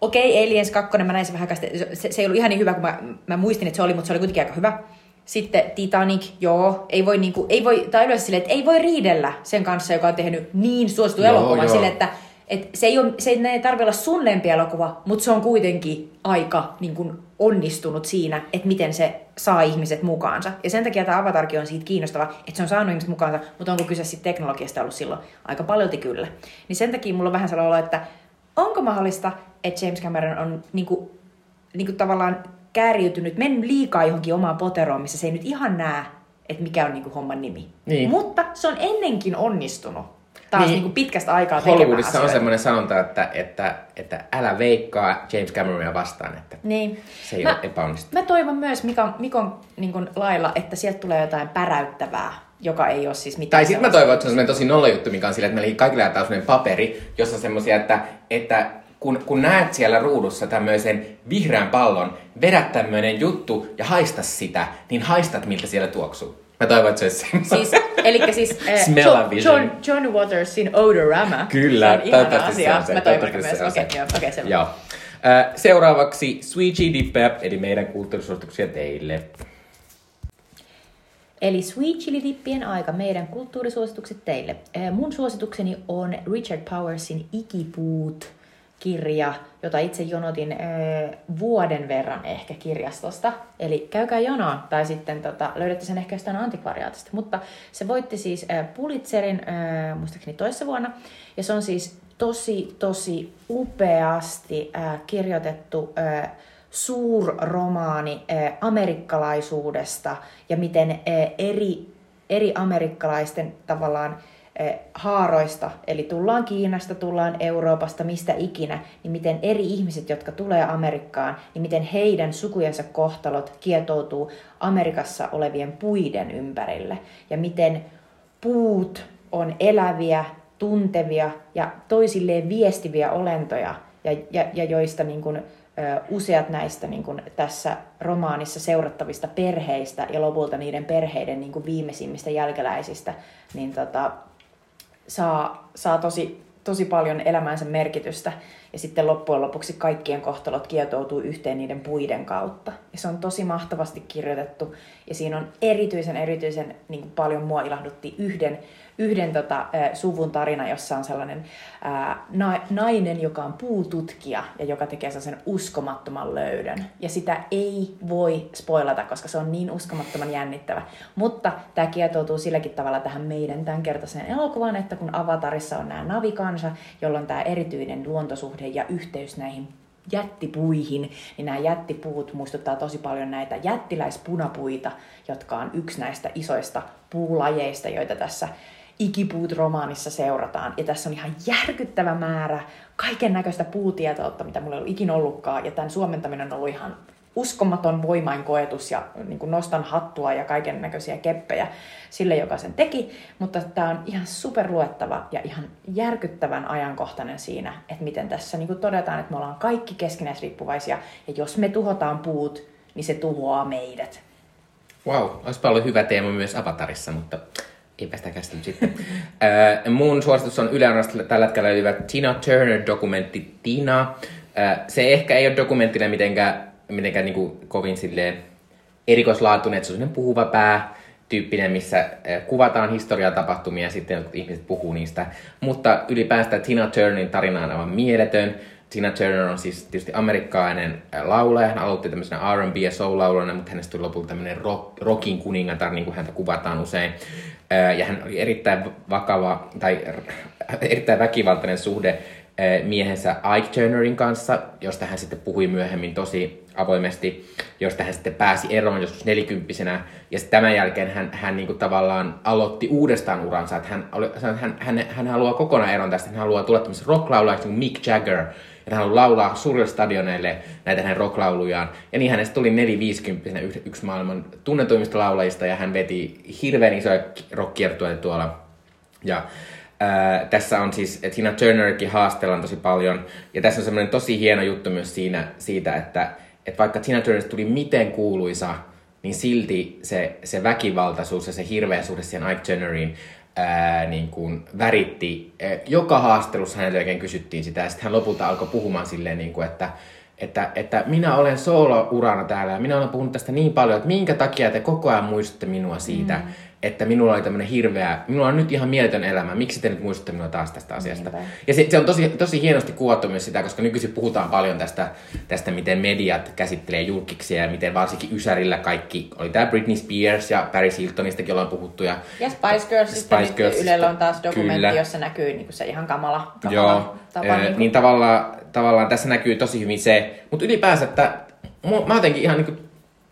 Okei, okay, Aliens 2, mä näin se vähän. Se, se ei ollut ihan niin hyvä, kuin mä, mä muistin, että se oli, mutta se oli kuitenkin aika hyvä. Sitten Titanic, joo, ei voi niinku, ei voi, tai yleensä silleen, että ei voi riidellä sen kanssa, joka on tehnyt niin suosittu elokuvan, joo. silleen, että et se ei, ole, se ei, tarvitse olla sun lempielokuva, mutta se on kuitenkin aika niin kuin, onnistunut siinä, että miten se saa ihmiset mukaansa. Ja sen takia tämä Avatarkin on siitä kiinnostava, että se on saanut ihmiset mukaansa, mutta onko kyse sitten teknologiasta ollut silloin? Aika paljolti kyllä. Niin sen takia mulla on vähän sellainen olo, että onko mahdollista, että James Cameron on niin kuin, niin kuin tavallaan kääriytynyt, mennyt liikaa johonkin omaan poteroon, missä se ei nyt ihan näe että mikä on niinku homman nimi. Niin. Mutta se on ennenkin onnistunut taas Niin. niinku pitkästä aikaa tekemään Hollywoodissa on semmoinen sanonta, että, että, että älä veikkaa James Cameronia vastaan, että Niin. se ei Mä- ole epäonnistunut. Mä toivon myös Mikon, Mikon niin kuin lailla, että sieltä tulee jotain päräyttävää, joka ei ole siis mitään Tai sitten mä toivon, että se on tosi nolla juttu, mikä on silleen, että meillä kaikille jaetaan paperi, jossa on semmoisia, että, että kun, kun näet siellä ruudussa tämmöisen vihreän pallon, vedät tämmöinen juttu ja haista sitä, niin haistat miltä siellä tuoksuu. Mä toivon, että se olisi semmoinen. Siis, eli siis Smell John. John, John Watersin Odorama. Kyllä, se on toivottavasti se asia. on se. Mä toivon myös. se on Okei, se. joo, okei, selvä. Joo. Ö, Seuraavaksi Sweetie Dippep, eli meidän kulttuurisuosituksia teille. Eli Sweet Chili Dippien aika, meidän kulttuurisuositukset teille. Mun suositukseni on Richard Powersin Ikipuut kirja, jota itse jonotin eh, vuoden verran ehkä kirjastosta. Eli käykää jonoon, tai sitten tota, löydätte sen ehkä jostain antikvariaatista. Mutta se voitti siis eh, Pulitzerin, eh, muistaakseni toissa vuonna, ja se on siis tosi, tosi upeasti eh, kirjoitettu eh, suurromaani eh, amerikkalaisuudesta ja miten eh, eri, eri amerikkalaisten tavallaan haaroista, eli tullaan Kiinasta, tullaan Euroopasta, mistä ikinä, niin miten eri ihmiset, jotka tulee Amerikkaan, niin miten heidän sukujensa kohtalot kietoutuu Amerikassa olevien puiden ympärille. Ja miten puut on eläviä, tuntevia ja toisilleen viestiviä olentoja, ja, ja, ja joista niin kuin, useat näistä niin kuin tässä romaanissa seurattavista perheistä ja lopulta niiden perheiden niin kuin viimeisimmistä jälkeläisistä, niin tota, saa, saa tosi, tosi paljon elämänsä merkitystä. Ja sitten loppujen lopuksi kaikkien kohtalot kietoutuu yhteen niiden puiden kautta. Ja se on tosi mahtavasti kirjoitettu. Ja siinä on erityisen, erityisen niin kuin paljon mua ilahdutti yhden, yhden tota, suvun tarina, jossa on sellainen äh, na- nainen, joka on puututkija ja joka tekee sellaisen uskomattoman löydön. Ja sitä ei voi spoilata, koska se on niin uskomattoman jännittävä. Mutta tämä kietoutuu silläkin tavalla tähän meidän tämänkertaiseen elokuvaan, että kun Avatarissa on nämä navikansa, jolla on tämä erityinen luontosuhde ja yhteys näihin jättipuihin, niin nämä jättipuut muistuttaa tosi paljon näitä jättiläispunapuita, jotka on yksi näistä isoista puulajeista, joita tässä Ikipuut-romaanissa seurataan. Ja tässä on ihan järkyttävä määrä kaiken näköistä puutietoutta, mitä mulla ei ollut ikinä ollutkaan. Ja tämän suomentaminen on ollut ihan uskomaton voimainkoetus ja niin kuin nostan hattua ja kaiken näköisiä keppejä sille, joka sen teki. Mutta tämä on ihan superluettava ja ihan järkyttävän ajankohtainen siinä, että miten tässä niin kuin todetaan, että me ollaan kaikki keskinäisriippuvaisia. Ja jos me tuhotaan puut, niin se tuhoaa meidät. Wow, olisipa ollut hyvä teema myös Avatarissa, mutta eipä sitä käsitelty sitten. Ö, mun suositus on Yle tällä hetkellä löytyvä Tina Turner-dokumentti Tina. Ö, se ehkä ei ole dokumenttina mitenkään, mitenkään niinku kovin silleen erikoislaatuinen, että se on puhuva pää tyyppinen, missä kuvataan historiaa tapahtumia ja sitten ihmiset puhuu niistä. Mutta ylipäätään Tina Turnerin tarina on aivan mieletön. Tina Turner on siis tietysti amerikkalainen laulaja. Hän aloitti tämmöisenä R&B ja soul-laulana, mutta hänestä tuli lopulta tämmöinen rock, rockin kuningatar, niin kuin häntä kuvataan usein. Ja hän oli erittäin vakava, tai erittäin väkivaltainen suhde miehensä Ike Turnerin kanssa, josta hän sitten puhui myöhemmin tosi avoimesti, josta hän sitten pääsi eroon joskus nelikymppisenä. Ja sitten tämän jälkeen hän, hän niin kuin tavallaan aloitti uudestaan uransa, että hän, hän, hän, hän haluaa kokonaan eron tästä, hän haluaa tulla tämmöisen rocklaulajaksi niin kuin Mick Jagger, ja hän laulaa suurille stadioneille näitä hänen rocklaulujaan. Ja niin hänestä tuli neliviisikymppisenä yksi, yksi maailman tunnetuimmista laulajista, ja hän veti hirveän isoja rockkiertueita tuolla. Ja ää, tässä on siis, Tina Turnerkin haastellaan tosi paljon. Ja tässä on semmoinen tosi hieno juttu myös siinä, siitä, että, että vaikka Tina Turnerista tuli miten kuuluisa, niin silti se, se väkivaltaisuus ja se hirveä suhde siihen Ike Turneriin ää, niin kuin väritti. Joka haastelussa häneltä oikein kysyttiin sitä, ja sitten hän lopulta alkoi puhumaan silleen, niin kuin, että, että, että minä olen solo-urana täällä, ja minä olen puhunut tästä niin paljon, että minkä takia te koko ajan muistutte minua siitä, mm. Että minulla oli tämmöinen hirveä, minulla on nyt ihan mieletön elämä, miksi te nyt muistutte minua taas tästä asiasta? Niinpä. Ja se, se on tosi, tosi hienosti kuvattu myös sitä, koska nykyisin puhutaan paljon tästä, tästä miten mediat käsittelee julkiksia ja miten varsinkin Ysärillä kaikki, oli tämä Britney Spears ja Paris Hiltonistakin ollaan puhuttu. Ja, Ja Spice Girlsista Spice Girlsista, Ylellä on taas dokumentti, kyllä. jossa näkyy niin se ihan kamala, kamala Joo, tapa. ö, niin kuin- niin tavallaan, tavallaan tässä näkyy tosi hyvin se, mutta ylipäänsä, että mä jotenkin ihan niinku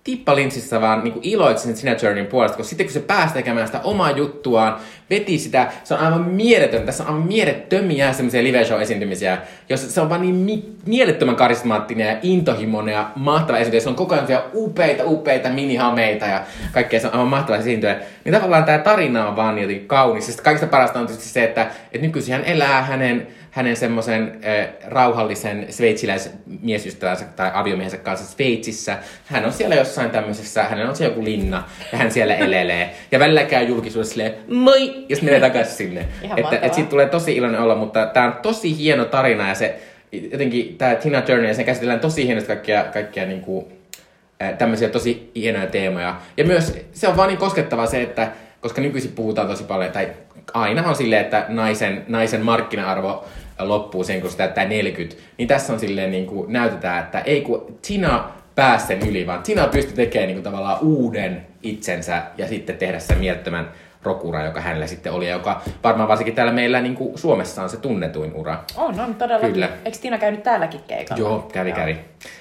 tippalinssissä vaan niin iloitsi sen Tina Turnerin puolesta, koska sitten kun se pääsi tekemään sitä omaa juttuaan, veti sitä, se on aivan mieletön, tässä on aivan mielettömiä semmoisia live show esiintymisiä, jossa se on vaan niin mi- mielettömän karismaattinen ja intohimoinen ja mahtava esiintyjä. Se on koko ajan upeita, upeita minihameita ja kaikkea, se on aivan mahtava esiintyjä. Niin tavallaan tämä tarina on vaan jotenkin kaunis. Ja kaikista parasta on tietysti se, että, että nykyisin hän elää hänen hänen semmoisen äh, rauhallisen sveitsiläismiesystävänsä tai aviomiehensä kanssa Sveitsissä. Hän on siellä jossain tämmöisessä, hänellä on siellä joku linna ja hän siellä elelee. Ja välillä käy julkisuudessa silleen, moi, ja sitten menee takaisin sinne. Ihan että, et siitä tulee tosi iloinen olla, mutta tämä on tosi hieno tarina ja se jotenkin tämä Tina Turner ja sen käsitellään tosi hienosti kaikkia, kaikkia niinku, ää, tämmöisiä tosi hienoja teemoja. Ja myös se on vaan niin koskettavaa se, että koska nykyisin puhutaan tosi paljon, tai aina on silleen, että naisen, naisen markkina-arvo loppuu sen, kun se täyttää 40, niin tässä on silleen niin kuin näytetään, että ei kun Tina pääsi sen yli, vaan Tina pystyi tekemään niin kuin tavallaan uuden itsensä ja sitten tehdä sen mielettömän rokura, joka hänellä sitten oli, ja joka varmaan varsinkin täällä meillä niin kuin Suomessa on se tunnetuin ura. On, on todellakin. Kyllä. Eikö Tiina käynyt täälläkin keikalla? Joo, kävi, kävi.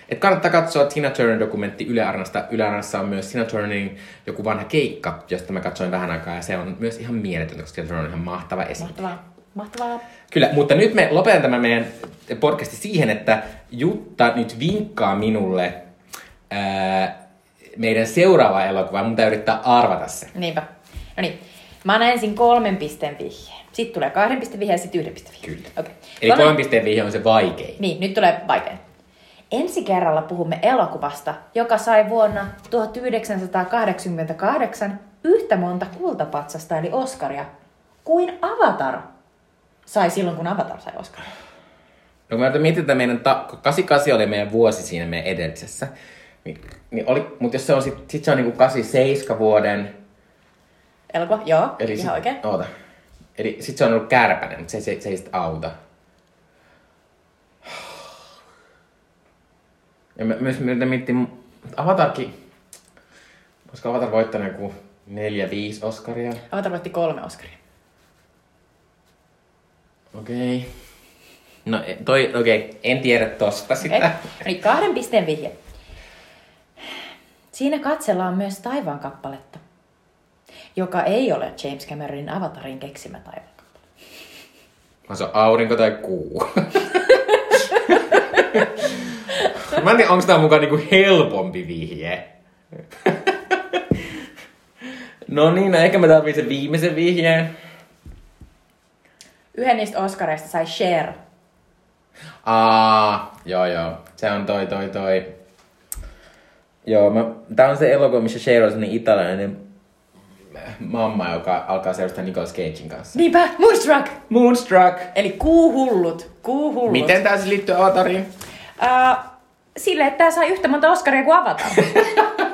Et kannattaa katsoa Tina Turner-dokumentti Yle Arnasta. Yle Arnassa on myös Tina Turnerin joku vanha keikka, josta mä katsoin vähän aikaa, ja se on myös ihan mieletöntä, koska Tina Turner on ihan mahtava esiintyjä. Mahtavaa. Mahtavaa. Kyllä, mutta nyt me lopetan tämän meidän podcasti siihen, että Jutta nyt vinkkaa minulle ää, meidän seuraava elokuva. Mun pitää yrittää arvata se. Niinpä. No niin. Mä annan ensin kolmen pisteen vihjeen. Sitten tulee kahden pisteen vihje ja sitten yhden pisteen vihje. Kyllä. Okei. Eli Kolmen- kolmen pisteen vihje on se vaikein. Niin, nyt tulee vaikein. Ensi kerralla puhumme elokuvasta, joka sai vuonna 1988 yhtä monta kultapatsasta eli Oscaria kuin Avatar sai silloin, kun Avatar sai Oscaria. No kun mä mietin, että meidän ta- kun 88 oli meidän vuosi siinä meidän edellisessä, niin, niin oli, mutta jos se on sit, sit se on niinku 87 vuoden, Elokuva, joo, eli ihan sit, oikein. Oota. Eli sit se on ollut kärpänen, mutta se, se, se ei sit auta. Ja mä myös myötä miettin, Avatarkin, koska Avatar voittanut joku neljä, viisi Oscaria. Avatar voitti kolme Oscaria. Okei. Okay. No e- toi, okei, okay. en tiedä tosta sitä. Okay. Niin kahden pisteen vihje. Siinä katsellaan myös taivaan kappaletta, joka ei ole James Cameronin Avatarin keksimä taivaan kappale. Vaan se on aurinko tai kuu. Mä en tiedä, onko tää mukaan niinku helpompi vihje. no niin, no ehkä mä tarvitsen viimeisen vihjeen. Yhden niistä Oscareista sai Cher. Aa, joo joo. Se on toi toi toi. Joo, mä, tää on se elokuva, missä Cher on sellainen italialainen mamma, joka alkaa seurata Nicolas Cagein kanssa. Niinpä, Moonstruck! Moonstruck. Eli kuuhullut. Kuuhullut. Miten tää se liittyy Avatariin? Uh, sille, että tää sai yhtä monta Oscaria kuin Avatar.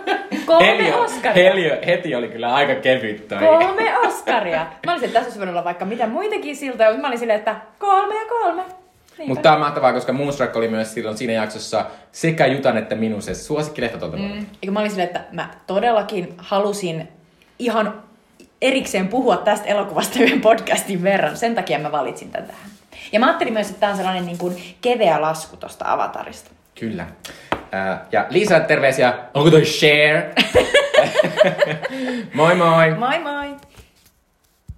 Kolme Oscaria. Heli, heti oli kyllä aika kevyt toi. Kolme Oscaria. Mä olisin, että tässä olisi voinut olla vaikka mitä muitakin siltoja, mutta mä olin silleen, että kolme ja kolme. Niinpä. Mutta tää on mahtavaa, koska Moonstruck oli myös silloin siinä jaksossa sekä Jutan että minun se suosikki lehtotuotanto. Mm. Eikö mä olin silleen, että mä todellakin halusin ihan erikseen puhua tästä elokuvasta yhden podcastin verran. Sen takia mä valitsin tän tähän. Ja mä ajattelin myös, että tää on sellainen niin kuin keveä lasku tosta avatarista. Kyllä. Ää, ja Liisa, terveisiä. Onko toi share? moi moi! Moi moi!